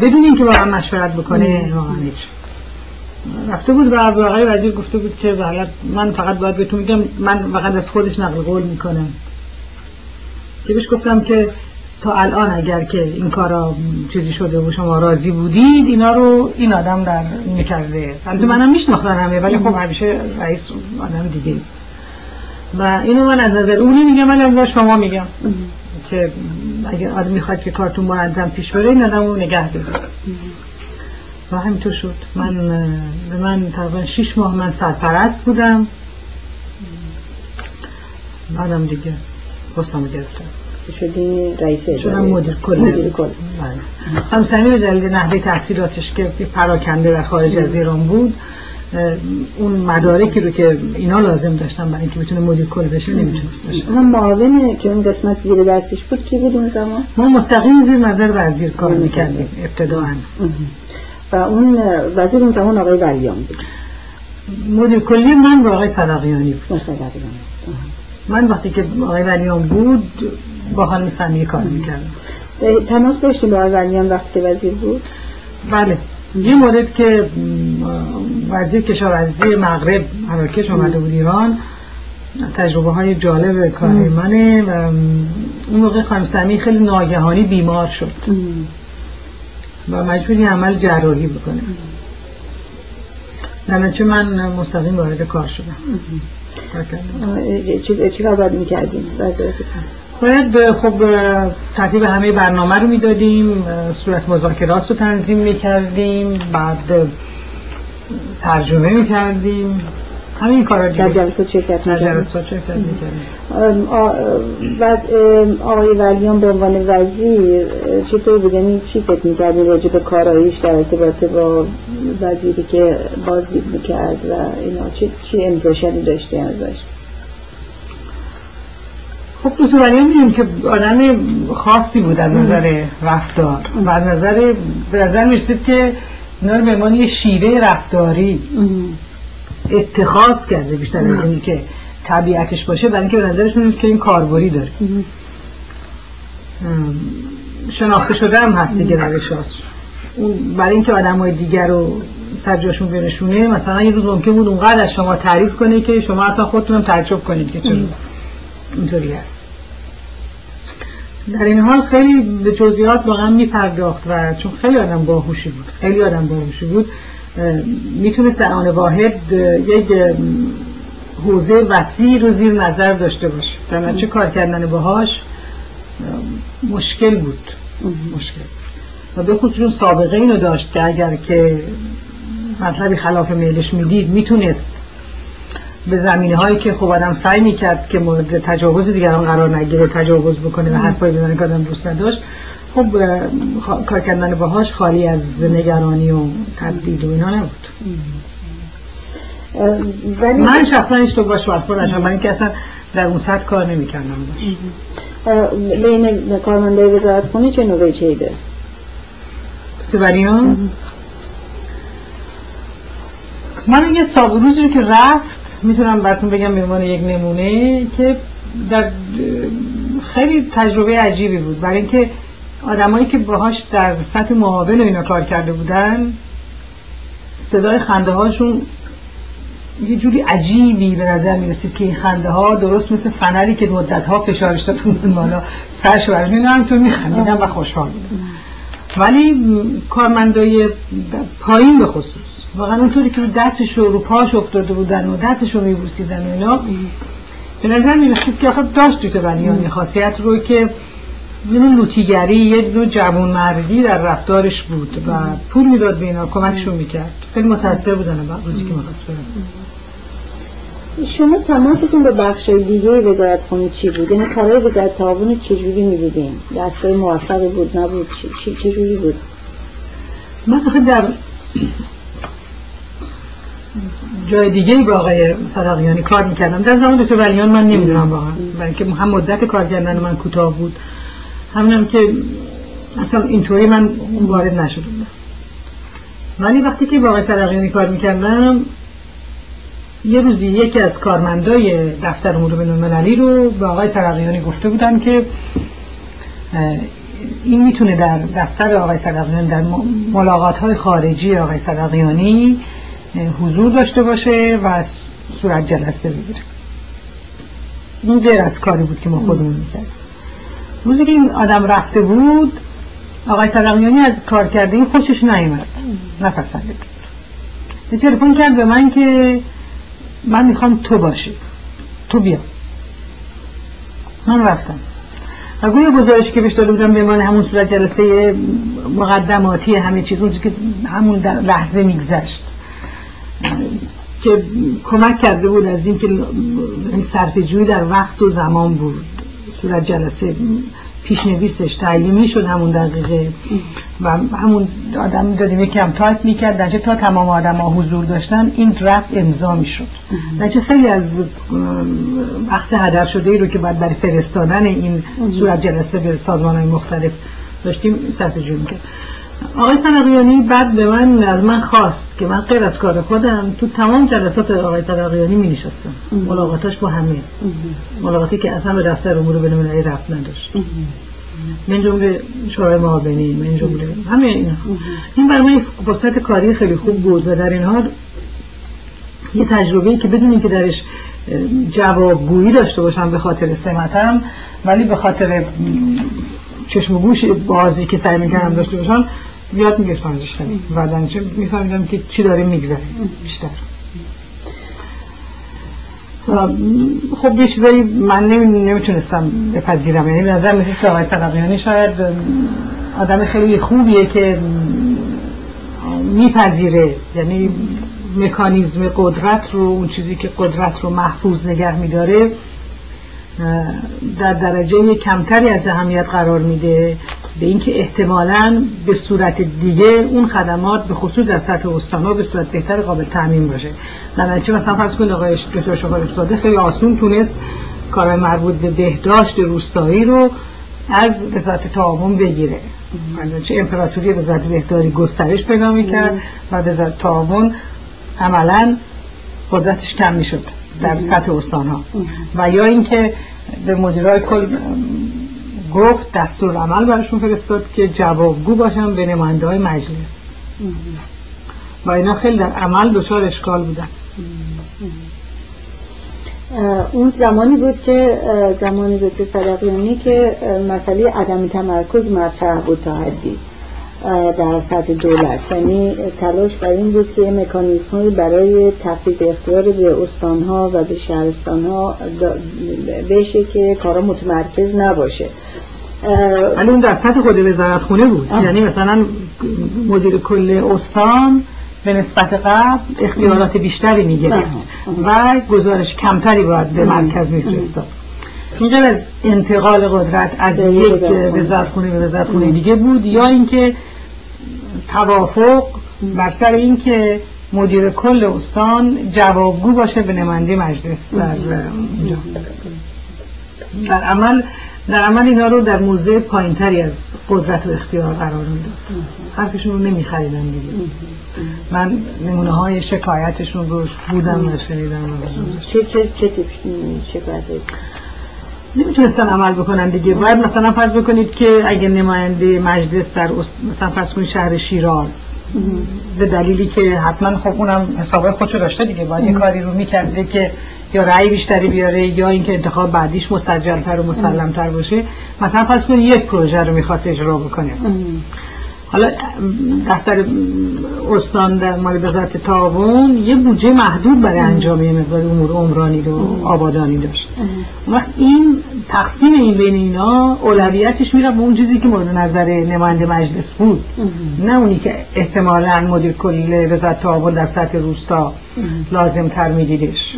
[SPEAKER 2] بدون اینکه با هم مشورت بکنه واقعا رفته بود و آقای وزیر گفته بود که بله من فقط باید بهتون میگم من فقط از خودش نقل قول می‌کنم. که بهش گفتم که تا الان اگر که این کارا چیزی شده و شما راضی بودید اینا رو این آدم در می‌کرده. البته منم میشناختم همه ولی خب همیشه رئیس آدم دیگه. و اینو من از نظر اونی میگم من از شما میگم که اگر آدم می‌خواد که کارتون منظم پیش بره این آدم رو نگه داره. و همینطور شد. من به من تقریبا شیش ماه من سرپرست بودم. بعدم دیگه حسام گرفتم.
[SPEAKER 1] شدی رئیس
[SPEAKER 2] شدم مدیر کل.
[SPEAKER 1] مدیر کل.
[SPEAKER 2] هم سمی دلیل نحوه تحصیلاتش که پراکنده و خارج از ایران بود. اون مدارکی رو که اینا لازم داشتن برای اینکه بتونه مدیر کل بشه نمی‌تونست باشه
[SPEAKER 1] اون معاون که اون قسمت زیر دستش بود کی بود اون زمان؟
[SPEAKER 2] ما مستقیم زیر نظر وزیر کار می‌کردیم ابتداعا
[SPEAKER 1] و اون وزیر اون زمان آقای ولیان بود.
[SPEAKER 2] مدیر کلی من با آقای صدقیانی بود. من وقتی که آقای ولیان بود با خانم سمیه کار می‌کردم.
[SPEAKER 1] تماس داشتی با آقای ولیان وقتی وزیر بود؟
[SPEAKER 2] بله. یه مورد که وزیر کشاورزی مغرب مراکش آمده بود ایران. تجربه های جالب کار منه و اون موقع خانم سمی خیلی ناگهانی بیمار شد. و مجبوری عمل جراحی بکنه. چه من مستقیم وارد کار شدم.
[SPEAKER 1] چی کار باید می‌کردیم؟
[SPEAKER 2] باید خب ترتیب همه برنامه رو می‌دادیم صورت مذاکرات رو تنظیم می‌کردیم بعد ترجمه می‌کردیم. همین کارا
[SPEAKER 1] در جلسات شرکت
[SPEAKER 2] در جلسات شرکت می‌کردیم.
[SPEAKER 1] آقای ولیان به عنوان وزیر چطور بود؟ یعنی چی فکر می‌کردیم راجع به کاراییش در ارتباط با وزیری که بازدید می‌کرد و اینا؟ چی, چی امپرشنی داشته ازش؟
[SPEAKER 2] خب اصولا می‌دونیم که آدم خاصی بود از نظر رفتار. و از نظر به نظر می‌رسید که اینا رو به یه شیوه رفتاری اتخاذ کرده بیشتر از اینی که طبیعتش باشه برای اینکه به نظرش میاد که این کاربری داره. شناخته شده هم هست دیگه روشات برای اینکه آدم های دیگر رو سرجاشون برشونه مثلا یه روز ممکن بود اونقدر از شما تعریف کنه که شما اصلا خودتونم تعجب کنید که چرا اینطوری هست. در این حال خیلی به جزئیات واقعا میپرداخت و چون خیلی آدم باهوشی بود خیلی آدم باهوشی بود. می‌تونست در آن واحد یک حوزه وسیع رو زیر نظر داشته باشه. در چه کار کردن باهاش مشکل بود. مشکل. و به خصوص سابقه اینو داشت که اگر که مطلبی خلاف میلش می‌دید می‌تونست به زمینه هایی که خب آدم سعی می‌کرد که مورد تجاوز دیگران قرار نگیره تجاوز بکنه و حرفایی بزنه که آدم دوست نداشت خب کار کردن باهاش خالی از نگرانی و تبدیل و اینا نبود من شخصا هیچ تو باش برخورد نشم من اینکه اصلا در اون سطح کار نمی‌کردم
[SPEAKER 1] بین کارمنده وزارت خونه چه نوعی چیده؟
[SPEAKER 2] تو بریان؟ من یه روزی رو که رفت می‌تونم براتون بگم به عنوان یک نمونه که در خیلی تجربه عجیبی بود برای اینکه آدمایی که باهاش در سطح مقابل و اینا کار کرده بودن صدای خنده هاشون یه جوری عجیبی به نظر می رسید که این خنده ها درست مثل فنری که مدت ها فشارش داده بودن بالا سرش برش اینا هم تو میخندیدن و خوشحال بودن. ولی کارمندای پایین به خصوص واقعا اونطوری که رو دستش رو پاش افتاده بودن و دستش رو میبوسیدن و اینا به نظر می رسید که آخه داشت توی بنیانی خاصیت رو که یه لوتیگری یه نوع جوان مردی در رفتارش بود و پول می‌داد به اینا کمکشون می‌کرد خیلی متاثر بودن روزی که
[SPEAKER 1] شما تماستون به بخش دیگه وزارت خونه چی بود؟ یعنی کارهای وزارت تعاون چجوری می‌دیدین؟ دستگاه موفقی بود نبود چی چجوری بود؟
[SPEAKER 2] من آخه در جای دیگه با آقای صدقیانی کار می‌کردم در زمان دکتر ولیان من نمی‌دونم واقعا برای اینکه هم مدت کار کردن من کوتاه بود همینم که اصلا اینطوری من وارد نشده بودم ولی وقتی که با سرقیانی کار می‌کردم یه روزی یکی از کارمندای دفتر امور بین المللی رو به آقای سرقیانی گفته بودن که این می‌تونه در دفتر آقای سرقیانی در ملاقات های خارجی آقای سرقیانی حضور داشته باشه و صورت جلسه بگیره. این غیر از کاری بود که ما خودمون می‌کردیم. روزی که این آدم رفته بود آقای صدقیانی از کار کرده این خوشش نیومد. نپسندید. تلفن کرد به من که من می‌خوام تو باشی. تو بیا. من رفتم. و گویا گزارشی که بهش داده بودم به من همون صورت جلسه مقدماتی همه چیز اون که همون در لحظه میگذشت. که کمک کرده بود از اینکه صرف جویی در وقت و زمان بود. صورت جلسه پیشنویسش تعلیمی شد همون دقیقه. و همون آدم دادیم یکی هم تایپ می‌کرد. درچه تا تمام آدم ها حضور داشتن این درفت امضا می‌شد. درچه خیلی از وقت هدر شده ای رو که باید برای فرستادن این صورت جلسه به سازمان های مختلف داشتیم صرف جویی می‌کرد. آقای سنقیانی بعد به من از من خواست که من غیر از کار خودم تو تمام جلسات آقای سنقیانی می نشستم ملاقاتاش با همه. ملاقاتی که اصلا به دفتر امور بین رفت نداشت. من جمله شورای معاونی من جمله همه اینا. این برای من فرصت کاری خیلی خوب بود و در این حال یه تجربه که بدونی که درش جوابگویی داشته باشم به خاطر سمتم ولی به خاطر چشم و گوش بازی که سعی می‌کردم داشته باشم یاد می‌گرفتم ازش خیلی بعدن چه میفهمیدم که چی داره میگذره. بیشتر. خب یه چیزایی من نمی‌تونستم بپذیرم. یعنی به نظر میسید که آقای صدقیانی شاید آدم خیلی خوبیه که میپذیره. یعنی مکانیزم قدرت رو اون چیزی که قدرت رو محفوظ نگه میداره در درجه کمتری از اهمیت قرار میده به اینکه احتمالا به صورت دیگه اون خدمات به خصوص در سطح استانها به صورت بهتر قابل تعمین باشه. نتیجه مثلا فرض کنید آقای دکتر شفار افتاده خیلی آسون تونست کارهای مربوط به بهداشت روستایی رو از وزارت تعاون بگیره. چه امپراتوری وزارت بهداری گسترش پیدا می‌کرد و وزارت تعاون عملا قدرتش کم می‌شد. در سطح استان ها و یا اینکه به مدیرای کل گفت دستور عمل براشون فرستاد که جوابگو باشن به نماینده های مجلس. و اینا خیلی در عمل دچار اشکال بودن.
[SPEAKER 1] اون زمانی بود که زمانی بود که صدقیانی که مسئله عدم تمرکز مطرح بود تا حدی. در سطح دولت. یعنی تلاش بر این بود که مکانیزم برای تفیز اختیار به استانها و به شهرستانها بشه که کارا متمرکز نباشه.
[SPEAKER 2] ولی اون در سطح خود وزارت خونه بود یعنی مثلا مدیر کل استان به نسبت قبل اختیارات بیشتری می‌گرفت و گزارش کمتری باید به مرکز میفرستاد. این از انتقال قدرت از یک وزارت خونه به وزارت خونه دیگه بود یا اینکه توافق بر سر اینکه مدیر کل استان جوابگو باشه به نماینده مجلس در در عمل در عمل اینا رو در موضع پایینتری از قدرت و اختیار قرار می‌داد حرفشون رو نمیخریدن دیگه من نمونه های شکایتشون رو بودم و شنیدم
[SPEAKER 1] چه چه چه تیپ شکایتی
[SPEAKER 2] نمی‌تونستن عمل بکنن دیگه. باید مثلا فرض بکنید که اگه نماینده مجلس در مثلا فرض کنید شهر شیراز. به دلیلی که حتما خب اونم حسابه خودشو داشته دیگه. باید یه کاری رو می‌کرده که یا رأی بیشتری بیاره یا اینکه انتخاب بعدیش مسجلتر و مسلمتر باشه. مثلا فرض کنید یک پروژه رو می‌خواست اجرا بکنه. حالا دفتر استان در مال وزارت تعاون یه بودجه محدود برای انجام یه مقدار امور عمرانی رو آبادانی داشت. وقت این تقسیم این بین اینا اولویتش میره به اون چیزی که مورد نظر نماینده مجلس بود. نه اونی که احتمالا مدیر کل وزارت تعاون در سطح روستا لازم تر میدیدش.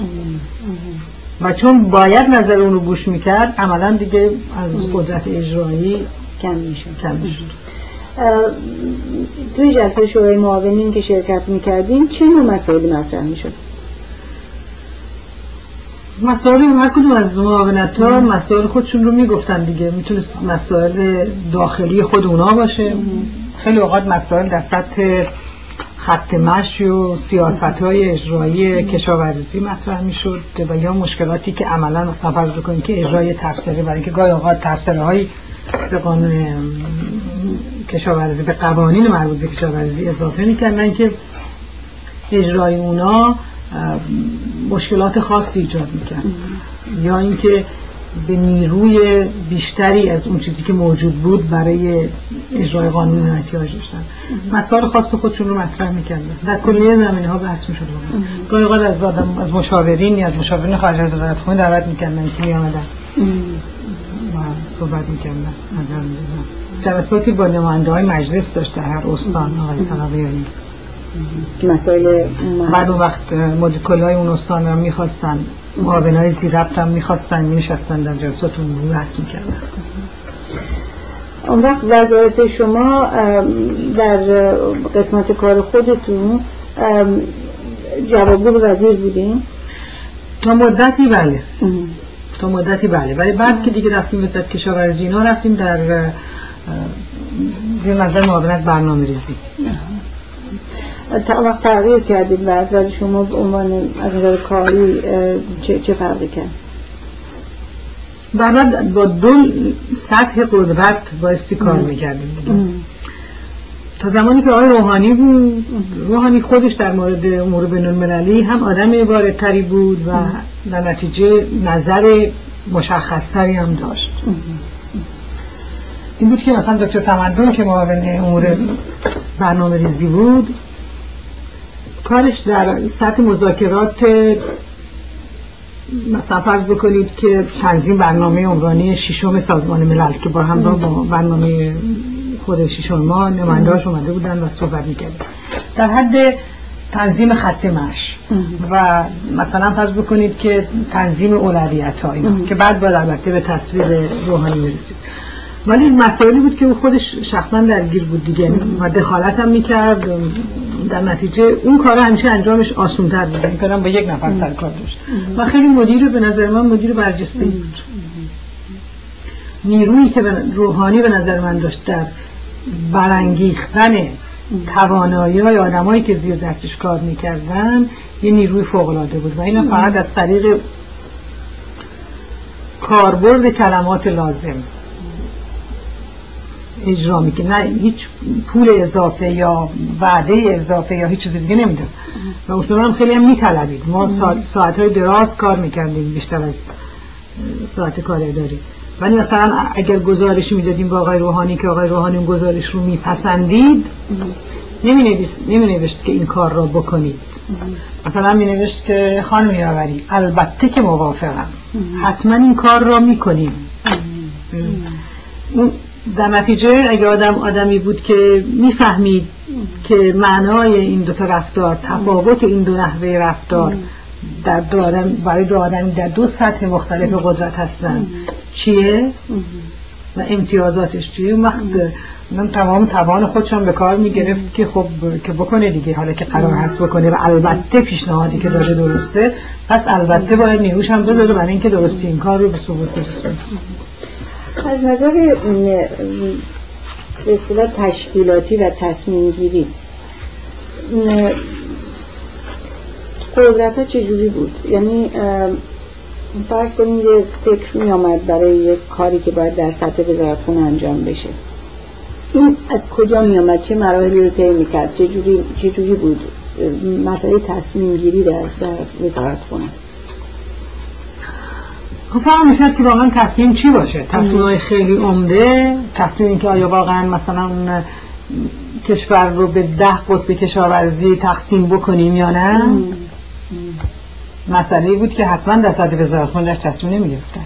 [SPEAKER 2] و چون باید نظر اون رو گوش می‌کرد عملا دیگه از قدرت اجرایی
[SPEAKER 1] کم میشه کم میشه توی جلسه شورای معاونین که شرکت می‌کردین چه نوع مسائلی مطرح می‌شد؟
[SPEAKER 2] مسائل هر کدوم از معاونت ها مسائل خودشون رو می‌گفتن دیگه. می‌تونست مسائل داخلی خود اونا باشه. خیلی اوقات مسائل در سطح خط مشی و سیاست های اجرایی کشاورزی مطرح می‌شد و یا مشکلاتی که عملا مثلا فرض بکنید که اجرای تفسیری برای که گاهی اوقات تفسیری های به قانون کشاورزی به قوانین مربوط به کشاورزی اضافه می‌کردن که اجرای اونا مشکلات خاصی ایجاد می‌کرد. یا اینکه به نیروی بیشتری از اون چیزی که موجود بود برای اجرای قانون احتیاج داشتن. مسائل خاص خودشون رو مطرح می‌کردن. در کلیه زمینه ها بحث می‌شد. گاهی اوقات از آدم از مشاورین یا از مشاورین خارج از وزارت خونه دعوت می‌کردن که میامدن صحبت می‌کردن. جلساتی با نماینده های مجلس داشت در هر استان آقای سنابیانی
[SPEAKER 1] مسائل
[SPEAKER 2] بعد اون وقت مدیکل های اون استان رو می‌خواستن معاون های زیربط هم می‌خواستن میشستن در جلسات اون بحث می‌کردن.
[SPEAKER 1] اون وقت وزارت شما در قسمت کار خودتون جوابگو وزیر بودین؟
[SPEAKER 2] تا مدتی بله. تا مدتی بله. ولی بعد که دیگه رفتیم وزارت کشاورزی اینا رفتیم در یه نظر معاونت برنامه ریزی.
[SPEAKER 1] تا وقت تغییر کردید بعد ولی شما به عنوان از نظر کاری چه, چه فرقی کرد؟
[SPEAKER 2] بعد با دو سطح قدرت بایستی کار می‌کردیم. تا زمانی که آقای روحانی بود روحانی خودش در مورد امور بین المللی هم آدم واردتری بود و در نتیجه نظر مشخصتری هم داشت. این بود که مثلا دکتر تمدن که معاون امور برنامه ریزی بود کارش در سطح مذاکرات مثلا فرض بکنید که تنظیم برنامه عمرانی ششم سازمان ملل که با همراه با برنامه خود ششم ما نمایندهاش اومده بودن و صحبت می‌کرد در حد تنظیم خط مش و مثلا فرض بکنید که تنظیم اولویت ها که بعد باید البته به تصویر روحانی برسید ولی مسائلی بود که او خودش شخصا درگیر بود دیگه. و دخالت هم می‌کرد. در نتیجه اون کار همیشه انجامش آسون تر بود کارم با یک نفر سر کار داشت. و خیلی مدیر به نظر من مدیر برجسته بود. نیرویی که روحانی به نظر من داشت در برانگیختن توانایی های آدمایی که زیر دستش کار می‌کردن یه نیروی فوق العاده بود. و اینا فقط از طریق کاربرد کلمات لازم اجرا می‌کنه. نه هیچ پول اضافه یا وعده اضافه یا هیچ چیز دیگه نمیده. و اصولا هم خیلی هم میطلبید. ما ساعت های دراز کار می‌کردیم بیشتر از ساعت کار داریم ولی مثلا اگر گزارش می‌دادیم با آقای روحانی که آقای روحانی اون گزارش رو میپسندید نمی نوشت که این کار را بکنید. مثلا می نوشت که خانم یاوری البته که موافقم. حتما این کار را می‌کنیم. در نتیجه اگه آدم آدمی بود که می‌فهمید که معنای این دو تا رفتار تفاوت این دو نحوه رفتار در دو آدم برای دو آدمی در دو سطح مختلف قدرت هستن. چیه؟ و امتیازاتش چیه؟ وقت من تمام توان خودشان به کار می‌گرفت که خب که بکنه دیگه. حالا که قرار هست بکنه و البته پیشنهادی که داده درسته پس البته باید نیروش هم بذاره برای اینکه درستی این کار رو به ثبوت برسونه.
[SPEAKER 1] از نظر اصطلاح تشکیلاتی و تصمیم گیری قدرت ها چجوری بود؟ یعنی فرض کنیم یه فکر می آمد برای یه کاری که باید در سطح وزارتخونه انجام بشه. این از کجا می آمد چه مراحلی رو طی می‌کرد؟ چجوری چجوری بود؟ مسئله تصمیم گیری در, در وزارتخونه؟
[SPEAKER 2] خب می‌کرد که واقعا تصمیم چی باشه؟ تصمیم های خیلی عمده تصمیم که آیا واقعا مثلا کشور رو به ده قطب کشاورزی تقسیم بکنیم یا نه؟ مسئله بود که حتما در سطح وزارت داشت تصمیم نمی‌گرفتن.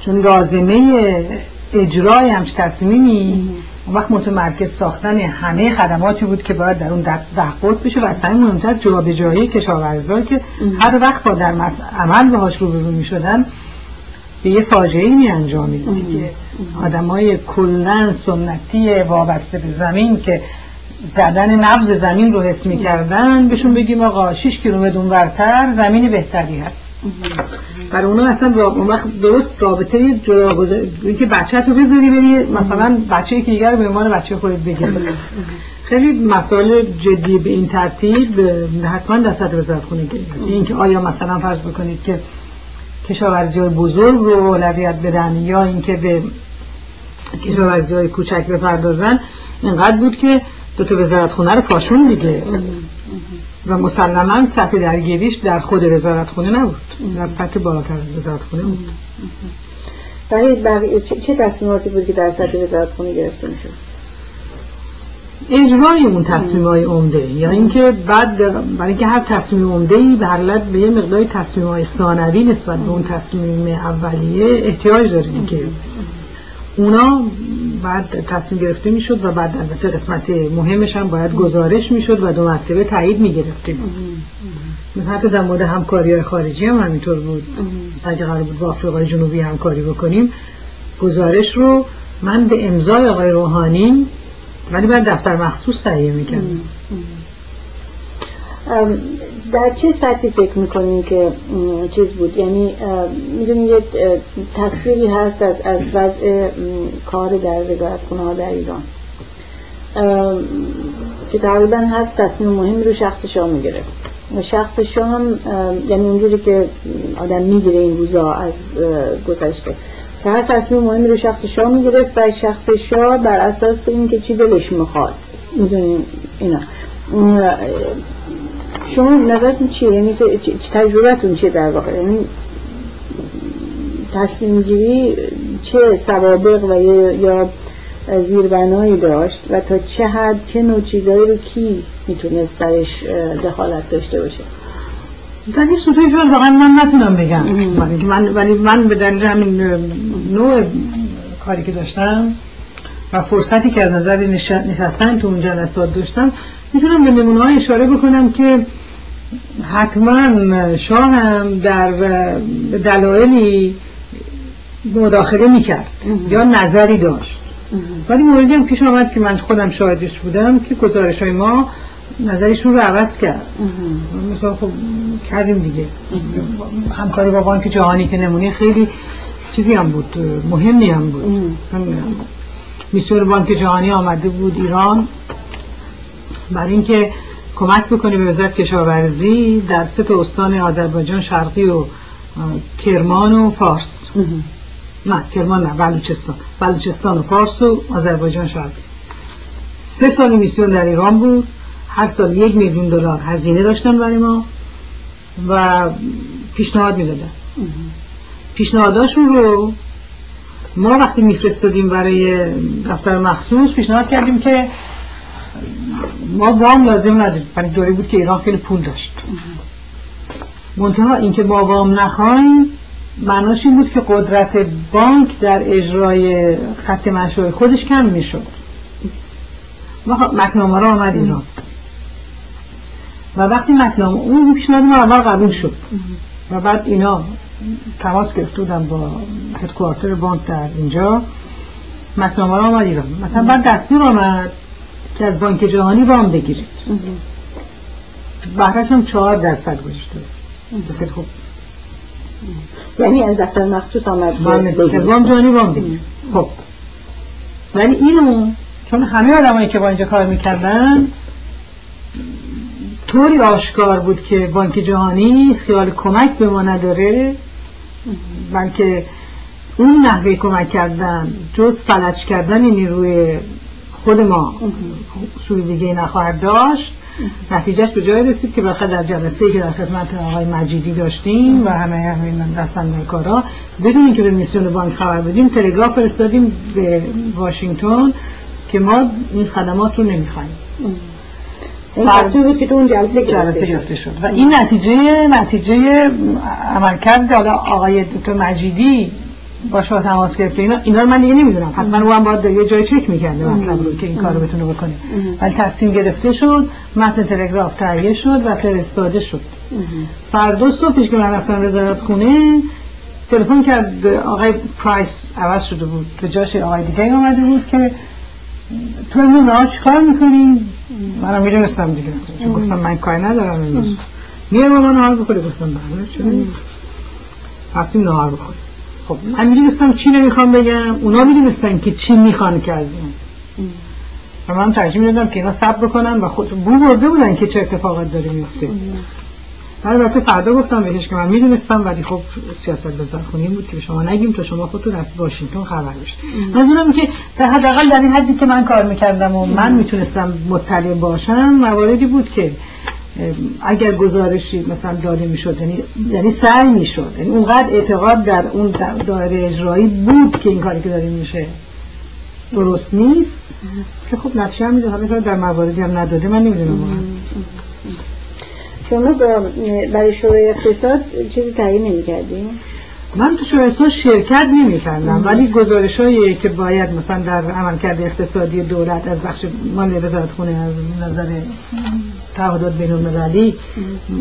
[SPEAKER 2] چون لازمه اجرای همچه تصمیمی وقت متمرکز ساختن همه خدماتی بود که باید در اون ده بشه و اصلا مهمتر جابجایی کشاورزا که هر وقت با در عمل باهاش روبرو می شدن به یه فاجعه می انجامید که آدم های کلن سنتی وابسته به زمین که زدن نبز زمین رو حس می‌کردن. بهشون بگیم آقا 6 کیلومتر اونورتر زمین بهتری هست. برای اونا اصلا اون وقت درست رابطه جداگذاری که بچه تو بذاری بری مثلا بچه که دیگر به عنوان بچه خودت بگیر. خیلی مسائل جدی به این ترتیب حتما در سطح وزارت خونه گرفت اینکه آیا مثلا فرض بکنید که کشاورزی های بزرگ رو اولویت بدن یا اینکه به کشاورزی های کوچک بپردازن اینقدر بود که دو تا وزارت خونه رو پاشون دیگه. و مسلما سطح درگیریش در خود وزارت خونه نبود. در سطح بالاتر وزارت خونه بود
[SPEAKER 1] برای چه تصمیماتی بود که در سطح وزارت خونه گرفته می‌شد؟
[SPEAKER 2] اجرای اون تصمیم های عمده. یا اینکه بعد برای اینکه هر تصمیم عمده ای به به یه مقدار تصمیم های ثانوی نسبت به اون تصمیم اولیه احتیاج داره که اونا بعد تصمیم گرفته می‌شد و بعد البته قسمت مهمش هم باید گزارش می‌شد و دو مرتبه تایید می‌گرفتیم. حتی در مورد همکاری های خارجی هم همینطور بود. اگه قرار بود با آفریقای جنوبی همکاری بکنیم. گزارش رو من به امضای آقای روحانی ولی باید دفتر مخصوص تهیه می‌کردم.
[SPEAKER 1] در چه سطحی فکر می‌کنین که چیز بود؟ یعنی می‌دونی یه تصویری هست از از وضع کار در وزارت خونه ها در ایران. که تقریبا هست تصمیم مهم رو شخص شاه می‌گرفت. شخص شاه هم یعنی اونجوری که آدم می‌گیره این روزا از گذشته. که هر تصمیم مهمی رو شخص شاه می‌گرفت و شخص شاه بر اساس اینکه چی دلش می‌خواست. می‌دونین اینا. شما نظرتون چیه؟ یعنی تجربتون چیه در واقع؟ یعنی تصمیم گیری چه سوابق و یا زیربنایی داشت و تا چه حد چه نوع چیزایی رو کی می‌تونست درش دخالت داشته باشه؟
[SPEAKER 2] در این سوتوی شاید واقعا من نتونم بگم. من ولی من به دلیل همین نوع کاری که داشتم و فرصتی که از نظر نشستن تو اون جلسات داشتم می‌تونم به نمونه های اشاره بکنم که حتما شاه هم در دلایلی مداخله می‌کرد یا نظری داشت. ولی موردی هم پیش آمد که من خودم شاهدش بودم که گزارش های ما نظرشون رو عوض کرد. مثلا خب کردیم دیگه. همکاری با بانک جهانی که نمونه خیلی چیزی هم بود مهمی هم بود. میسور بانک جهانی آمده بود ایران. برای اینکه کمک بکنه به وزارت کشاورزی در سه استان آذربایجان شرقی و کرمان و فارس. نه کرمان نه بلوچستان. بلوچستان و فارس و آذربایجان شرقی. سه سال میسیون در ایران بود. هر سال یک میلیون دلار هزینه داشتن برای ما و پیشنهاد می‌دادن. پیشنهاداشون رو ما وقتی میفرستادیم برای دفتر مخصوص پیشنهاد کردیم که ما وام لازم نداریم. برای دوری بود که ایران خیلی پول داشت. منتها اینکه ما وام نخواهیم معناش این بود که قدرت بانک در اجرای خط مشروع خودش کم می‌شد. ما مکنامه را آمد ایران. و وقتی مکنامه اون پیشنهاد ما اول قبول شد. و بعد اینا تماس گرفته بودن با هدکوارتر بانک در اینجا. مکنامه را آمد ایران. مثلا بعد دستور آمد. که از بانک جهانی وام بگیرید بهرش هم چهار درصد گذاشته خیلی خوب
[SPEAKER 1] یعنی از دفتر مخصوص آمد
[SPEAKER 2] وام جهانی وام بگیرید خب. ولی اینو چون همه آدمایی که با اینجا کار می‌کردن طوری آشکار بود که بانک جهانی خیال کمک به ما نداره. بلکه اون نحوه کمک کردن جز فلج کردن نیروی خود ما سوی دیگه نخواهد داشت. نتیجهش به جای رسید که بخاطر در جلسه که در خدمت آقای مجیدی داشتیم و همه همین دستن کارا بدون اینکه به میسیون بانک خبر بدیم تلگراف فرستادیم به واشنگتن که ما این خدمات رو نمی‌خوایم.
[SPEAKER 1] این تصویری که تو اون جلسه
[SPEAKER 2] جلسه گرفته شد. و این نتیجه نتیجه عملکرد حالا آقای دکتر مجیدی با شما تماس گرفته اینا. اینا رو من دیگه نمی‌دونم. حتما او هم باید یه جای چک می‌کرده مطلب رو که این کارو بتونه بکنه. ولی تصمیم گرفته شد متن تلگراف تهیه شد و فرستاده شد. فردا صبحش که من رفتم وزارت خونه تلفن کرد آقای پرایس عوض شده بود. به جاش آقای دیگه اومده بود که تو امروز نهار چیکار می‌کنی منم می‌دونستم دیگه. گفتم من کاری ندارم امروز. میرم ما نهار بخوری. گفتم بله چرا رفتیم نهار بخوریم. خب من می‌دونستم چی نمی‌خوام بگم اونا می‌دونستن که چی می‌خوان که از این. و من ترجیح می‌دادم که اینا صبر بکنن و خود بو برده بودن که چه اتفاقات داره میفته البته فردا گفتم بهش که من می‌دونستم ولی خب سیاست وزارت خونی بود که شما نگیم تا شما خودتون از واشنگتن خبر بشید منظورم که در حداقل در این حدی که من کار می‌کردم و من می‌تونستم مطلع باشم مواردی بود که اگر گزارشی مثلا داده می‌شد یعنی یعنی سعی می‌شد. یعنی اونقدر اعتقاد در اون دایره اجرایی بود که این کاری که داریم میشه. درست نیست. که خب نتیجه هم میده حالا در مواردی هم نداده. من نمی‌دونم
[SPEAKER 1] شما برای شورای اقتصاد چیزی تعیین نمی کردیم؟
[SPEAKER 2] من تو شورای شرکت نمی کردم ولی گزارش هایی که باید مثلا در عملکرد اقتصادی دولت از بخش مال وزارت خونه از نظر تعهدات بین المللی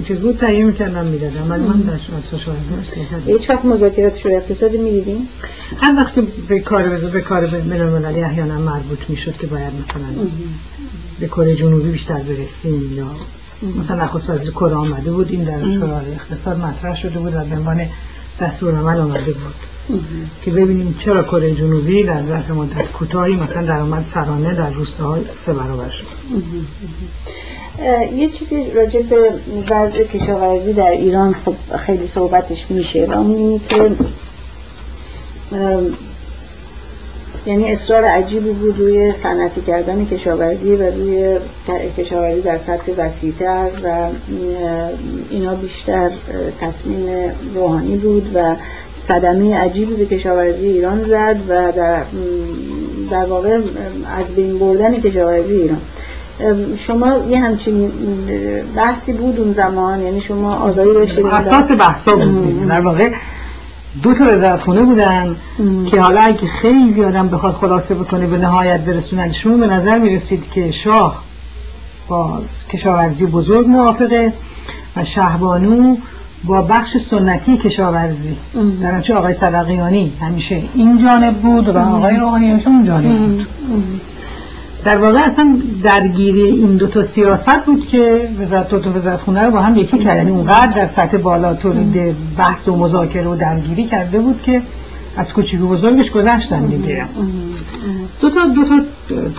[SPEAKER 2] چیز بود تعیین می‌کردم می‌دادم. ولی من در شورای
[SPEAKER 1] شرکت هیچ وقت مذاکرات شورای اقتصادی می‌دیدیم؟
[SPEAKER 2] هر وقت به کار به کار بین المللی احیانا مربوط می‌شد که باید مثلا به کره جنوبی بیشتر برسیم یا مثلا نخست وزیر کره آمده بود این در شورای اقتصاد مطرح شده بود و به عنوان دستور عمل آمده بود. که ببینیم چرا کره جنوبی در ظرف مدت کوتاهی مثلا درآمد سرانه در روستاهای سه برابر شد.
[SPEAKER 1] یه چیزی راجع به وضع کشاورزی در ایران خب خیلی صحبتش میشه و اون که یعنی اصرار عجیبی بود روی صنعتی کردن کشاورزی و روی کشاورزی در سطح وسیعتر و اینا بیشتر تصمیم روحانی بود و صدمه عجیبی به کشاورزی ایران زد و در, در واقع از بین بردن کشاورزی ایران. شما یه همچین بحثی بود اون زمان؟ یعنی شما آگاهی داشتید؟
[SPEAKER 2] اساس بحثا بود. در واقع دو تا وزارتخونه بودن که حالا اگه خیلی آدم بخواد خلاصه بکنه به نهایت برسوننشون به نظر می‌رسید که شاه با کشاورزی بزرگ موافقه و شهبانو با بخش سنتی کشاورزی. در چه آقای صدقیانی همیشه این جانب بود و آقای روحانی همیشه اون جانب بود در واقع اصلا درگیری این دو تا سیاست بود که وزارت دو تا وزارت خونه رو با هم یکی کرد. یعنی اونقدر در سطح بالا تولید بحث و مذاکره و درگیری کرده بود که از کوچیک و بزرگش گذشتن دیگه. دو تا دو تا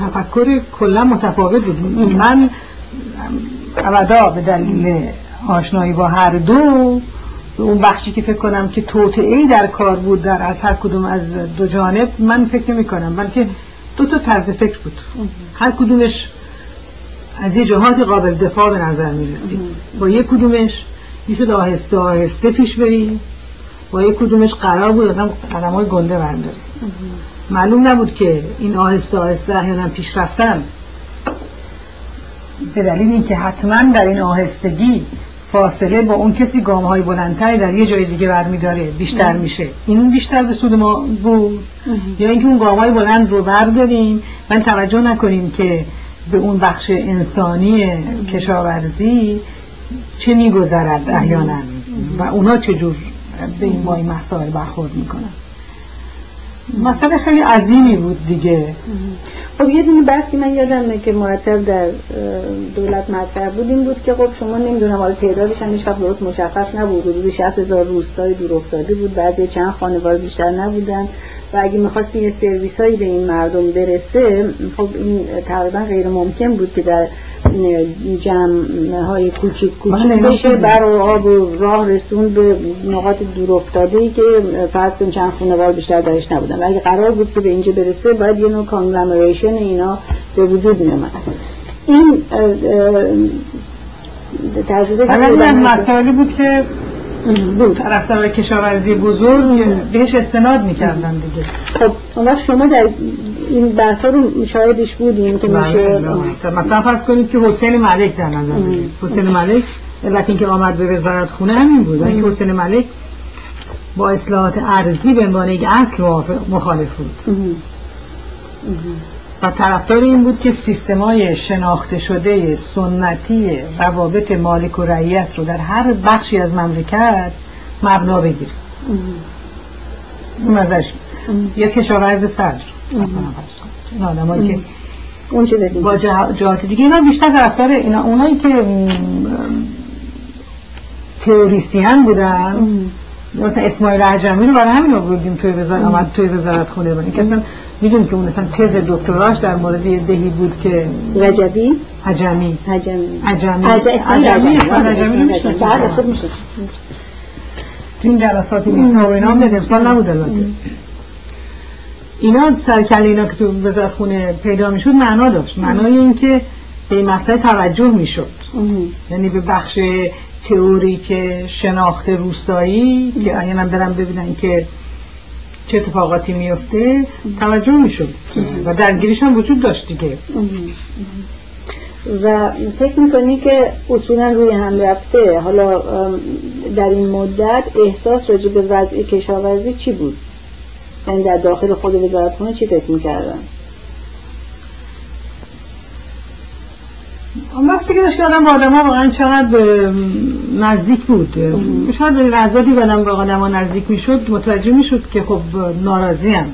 [SPEAKER 2] تفکر کلا متفاوت بود. من ابدا به دلیل آشنایی با هر دو اون بخشی که فکر کنم که توطئه در کار بود در از هر کدوم از دو جانب من فکر نمی کنم بلکه دو تا طرز فکر بود. هر کدومش از یه جهات قابل دفاع به نظر می رسید با یک کدومش می‌شد آهسته آهسته پیش بری. با یک کدومش قرار بود آدم قدم های گنده برداره. معلوم نبود که این آهسته آهسته احیانا پیش رفتن. به دلیل اینکه حتما در این آهستگی فاصله با اون کسی گام های بلندتری در یه جای دیگه برمیداره بیشتر میشه. این بیشتر به سود ما بود. یا اینکه اون گام های بلند رو برداریم من توجه نکنیم که به اون بخش انسانی کشاورزی چه میگذرد احیانا و اونا چجور به این با این مسائل برخورد می‌کنن. مسئله خیلی عظیمی بود دیگه.
[SPEAKER 1] خب یه دونه بحث که من یادمه که مرتب در دولت مطرح بود این بود که خب شما نمی‌دونم حالا تعدادش هم هیچ درست مشخص نبود. حدود 60 هزار روستای دور افتاده بود. بعضی چند خانواده بیشتر نبودن. و اگه می‌خواستی یه سرویس هایی به این مردم برسه خب این تقریبا غیر ممکن بود که در جمع های کوچیک کوچیک بشه بر و آب و راه رسون به نقاط دور افتاده ای که فرض کن چند خانوار بیشتر درش نبودن. و اگه قرار بود که به اینجا برسه باید یه نوع کانگلامریشن اینا به وجود می این
[SPEAKER 2] تجربه مسائلی بود که بود. طرفدار کشاورزی بزرگ بهش استناد می‌کردن دیگه.
[SPEAKER 1] خب شما در این بحث رو شاهدش بودیم که
[SPEAKER 2] بله، میشه بله. مثلا فرض کنید که حسین ملک در نظر بگیرید. حسین ملک علت اینکه آمد به وزارت خونه همین بود. اینکه حسین ملک با اصلاحات ارزی به عنوان یک اصل مخالف بود. و طرفدار این بود که سیستمای شناخته شده سنتی روابط مالک و رعیت رو در هر بخشی از مملکت مبنا بگیره. اون ازش. یا کشاورز صدر این آدمایی که
[SPEAKER 1] اون
[SPEAKER 2] با جهات دیگه اینا بیشتر طرفدار اینا اونایی که تئوریسین بودن. مثلا اسماعیل عجمی رو برای همین آوردیم توی وزارت آمد توی وزارت خونه بودیم که اصلا می‌دونیم که اون مثلا تز دکتراش در مورد یه دهی بود که
[SPEAKER 1] رجبی؟
[SPEAKER 2] عجمی.
[SPEAKER 1] عجمی.
[SPEAKER 2] عجمی.
[SPEAKER 1] عجمی
[SPEAKER 2] عجمی تو این جلسات نیست. و اینا هم امسال نبود البته. اینا سرکل اینا که تو وزارت خونه پیدا می‌شد معنا داشت. معنای این که به این مسئله توجه می‌شد. یعنی به بخش تئوریک شناخت روستایی که احیانا برم ببینن که چه اتفاقاتی میفته توجه می‌شد. و درگیریش هم وجود داشت دیگه.
[SPEAKER 1] و فکر می‌کنی که اصولا روی هم رفته. حالا در این مدت احساس راجع به وضع کشاورزی چی بود؟ یعنی در داخل خود وزارت چی فکر می‌کردن؟
[SPEAKER 2] اون وقتی که داشت آدم با آدم ها واقعا چقدر نزدیک بود. شاید لحظاتی به آدم با آدم ها نزدیک می‌شد متوجه می‌شد که خب ناراضی هم.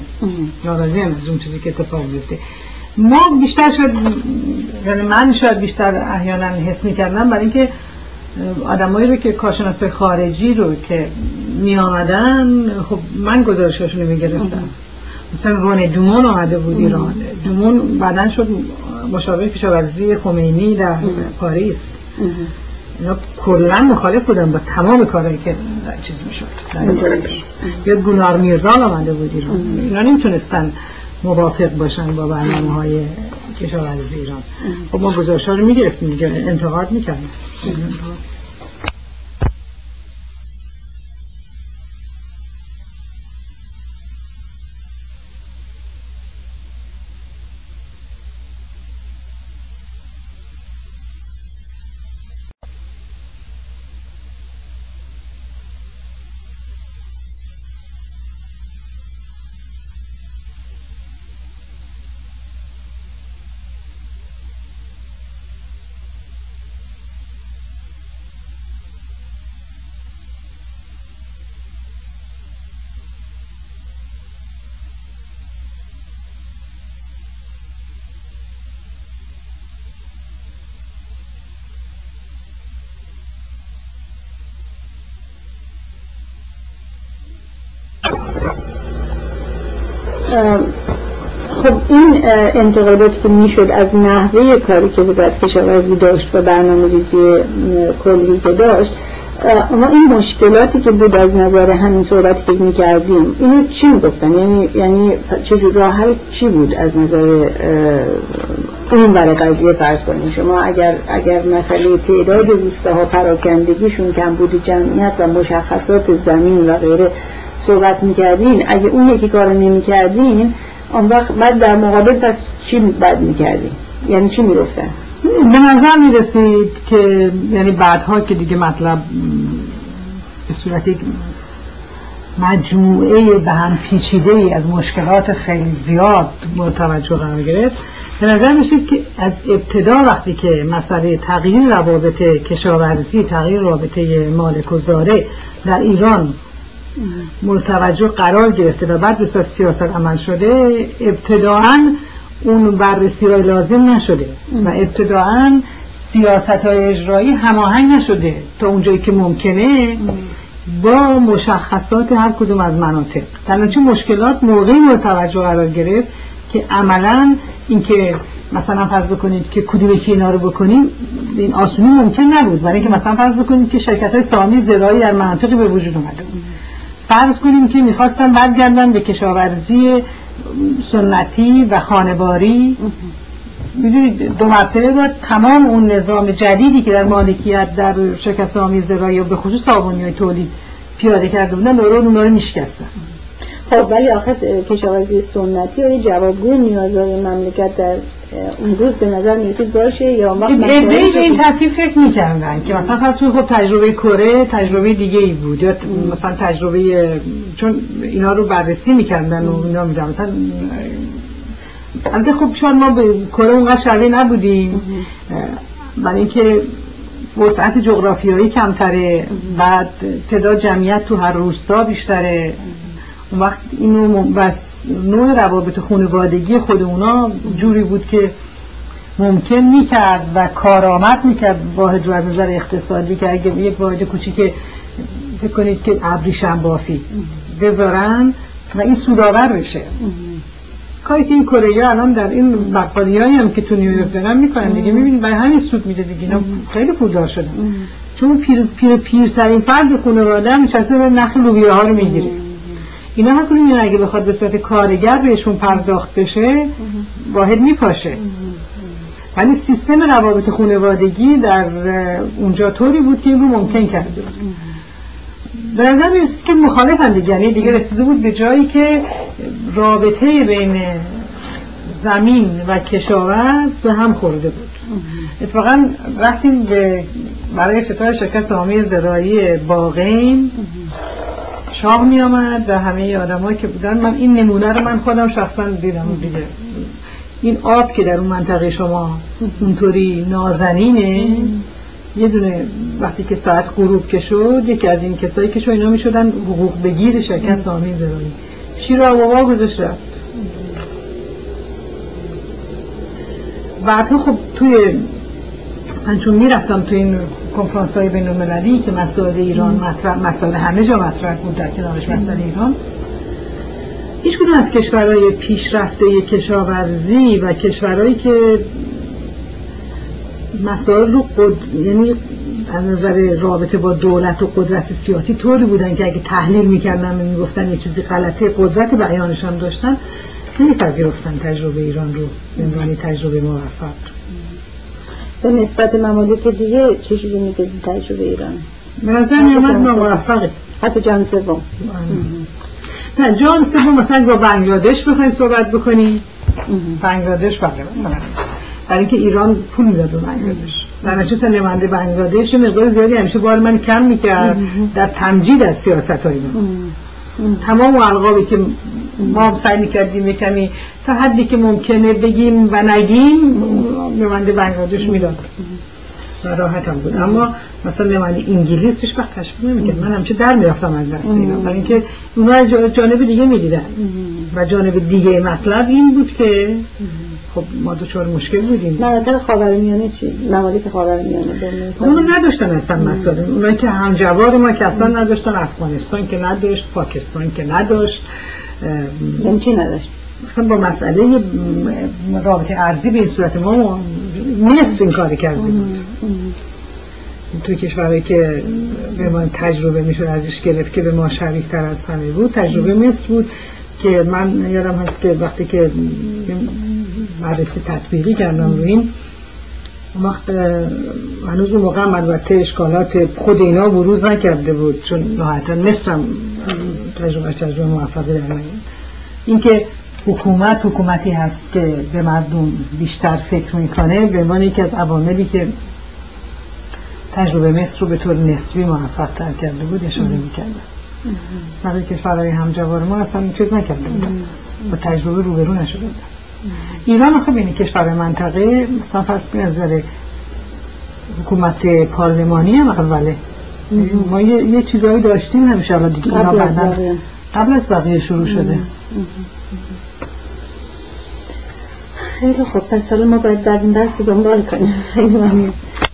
[SPEAKER 2] ناراضی هم از اون چیزی که اتفاق بیفته ما بیشتر شاید یعنی من شاید بیشتر احیانا حس می‌کردم برای اینکه آدمایی رو که کارشناس خارجی رو که می آمدن خب من گزارشاشون رو مثلا وان دومون آمده بود ایران. دومون بعدا شد مشاور کشاورزی خمینی در پاریس. اینا کلا مخالف بودن با تمام کارهایی که چیز می‌شد یا گونار میردال آمده بود ایران. اینا نمی‌تونستن موافق باشن با برنامه های کشاورزی ایران. خب ما گزارش رو می‌گرفتیم انتقاد می‌کردیم.
[SPEAKER 1] انتقاداتی که می‌شد از نحوه کاری که وزارت کشاورزی داشت و برنامه ریزی کلی که داشت اما این مشکلاتی که بود از نظر همین صحبت که می‌کردیم اینو چی می‌گفتن؟ یعنی یعنی چیزی راه چی بود از نظر اون برای قضیه فرض کنیم؟ شما اگر اگر مسئله تعداد روستاها پراکندگیشون کم بودی جمعیت و مشخصات زمین و غیره صحبت می‌کردین اگه اون یکی کارو نمی‌کردین اون وقت بعد در مقابل پس چی بد می‌کردین یعنی چی می‌رفتن
[SPEAKER 2] به نظر می‌رسید که یعنی بعدها که دیگه مطلب به صورت یک مجموعه به هم پیچیده ای از مشکلات خیلی زیاد مورد توجه قرار گرفت به نظر میشید که از ابتدا وقتی که مسئله تغییر روابط کشاورزی تغییر رابطه مالک و زاره در ایران متوجه قرار گرفته و بعد دوست سیاست عمل شده ابتداعا اون بررسی های لازم نشده و ابتداعا سیاست های اجرایی هماهنگ نشده تا اونجایی که ممکنه با مشخصات هر کدوم از مناطق. در مشکلات موقعی متوجه قرار گرفت که عملا اینکه مثلا فرض بکنید که کدوم که اینا رو بکنیم این آسونی ممکن نبود. برای اینکه مثلا فرض بکنید که شرکت های سامی زراعی در مناطقی به وجود اومده فرض کنیم که می‌خواستن برگردن به کشاورزی سنتی و خانباری می‌دونید دو مرتبه باید تمام اون نظام جدیدی که در مالکیت در شرکت آمی زرایی و به خصوص تابونی های تولید پیاده کرده بودن رو اونها رو میشکستن.
[SPEAKER 1] خب ولی آخر کشاورزی سنتی و یه جوابگوی نیازهای مملکت در اون روز به نظر می‌رسید باشه یا وقت
[SPEAKER 2] به این ترتیب فکر می‌کردن که مثلا فرض خب تجربه کره تجربه دیگه ای بود. یا مثلا تجربه چون اینا رو بررسی می‌کردن و اینا میدن مثلا البته خب چون ما به کره اونقدر شبیه نبودیم. برای اینکه وسعت جغرافیایی کمتره. بعد تعداد جمعیت تو هر روستا بیشتره. وقت اینو بس نوع روابط خانوادگی خود اونا جوری بود که ممکن می‌کرد و کارآمد می‌کرد واحد رو از نظر اقتصادی که اگه یک واحد کوچیک فکر کنید که ابریشم بافی بذارن و این سودآور بشه. کاری که این کره الان در این بقالی هم که تو نیویورک دارن می‌کنن دیگه. می‌بینید برای همین سود میده دیگه. اینا خیلی پولدار شدن. چون پیر پیر پیرترین فرد خانواده هم نشسته نخل لوبیا ها رو می‌گیره. اینا هر کنیم اگه بخواد به صورت کارگر بهشون پرداخت بشه واحد میپاشه. ولی سیستم روابط خانوادگی در اونجا طوری بود که این رو ممکن کرده به نظر می‌رسید که مخالفن دیگه. یعنی دیگه رسیده بود به جایی که رابطه بین زمین و کشاورز به هم خورده بود. اتفاقا رفتیم به برای افتتاح شرکت سهامی زراعی باغین شاه می آمد و همه آدمایی که بودن من این نمونه رو من خودم شخصا دیدم. دیگه این آب که در اون منطقه شما اونطوری نازنینه یه دونه وقتی که ساعت غروب که شد یکی از این کسایی که شو اینا می شدن حقوق بگیر شرکت سامی برایی شیر رو بابا گذاشت رفت. بعدها خب توی من چون می‌رفتم توی این کنفرانس های بین المللی که مسائل ایران مطرح مسائل همه جا مطرح بود در کنارش مسائل ایران هیچ کدوم از کشورهای پیشرفته کشاورزی و کشورهایی که مسائل رو قد... یعنی از نظر رابطه با دولت و قدرت سیاسی طوری بودن که اگه تحلیل می‌کردن و می‌گفتن یه چیزی غلطه قدرت بیانش هم داشتن نمیپذیرفتن تجربه ایران رو عنوان تجربه موفق.
[SPEAKER 3] به نسبت ممالک دیگه چجوری میگه تجربه ایران؟
[SPEAKER 2] به نظر میامد موفقه.
[SPEAKER 3] حتی جان سوم.
[SPEAKER 2] نه جان سوم مثلا با بنگلادش بخواین صحبت بکنی بنگلادش بله مثلا. برای اینکه ایران پول می‌داد به بنگلادش. در نتیجه نماینده بنگلادش مقدار زیادی همیشه بار من کم می‌کرد. در تمجید از سیاست های من تمام القابی که ما سعی می‌کردیم یکمی تا حدی که ممکنه بگیم و نگیم نماینده بنگلادش می‌داد. و راحت هم بود. اما مثلا نماینده انگلیس هیچ وقت تشکیل نمی‌کرد. من همیشه در می‌رفتم از دست اینا برای اینکه اونا جانب دیگه می‌دیدن. و جانب دیگه مطلب این بود که خب ما دوچار مشکل بودیم.
[SPEAKER 3] مناطق خاورمیانه چی؟ ممالک خاورمیانه
[SPEAKER 2] اونو نداشتن اصلا مسائل. اونا که همجوار ما که اصلا نداشتن افغانستان که نداشت پاکستان که نداشت
[SPEAKER 3] یعنی چی نداشت؟
[SPEAKER 2] مثلا با مسئله رابطه ارزی به این صورت ما مصر این کاری کرده بود توی کشورهایی که به ما تجربه می‌شد ازش گرفت که به ما شریک تر از همه بود تجربه مصر بود که من یادم هست که وقتی که بررسی تطبیقی کردم رو این وقت هنوز اون موقع البته اشکالات خود اینا بروز نکرده بود چون نهایتا مصر هم تجربه تجربه موفقی در اینکه حکومت حکومتی هست که به مردم بیشتر فکر می‌کنه به عنوان یکی از عواملی که تجربه مصر رو به طور نسبی موفق تر کرده بود اشاره می‌کردن برای کشورهای همجوار ما اصلا چیز نکرده بودن. با تجربه روبرو نشده بودن. ایران خب اینه کشور منطقه مثلا فرض به نظر حکومت پارلمانی هم اوله ما یه, یه چیزایی داشتیم همیشه حالا دیگه
[SPEAKER 3] قبل از
[SPEAKER 2] بقیه. شروع شده.
[SPEAKER 3] خیلی خوب پس حالا ما باید در این دست دنبال کنیم.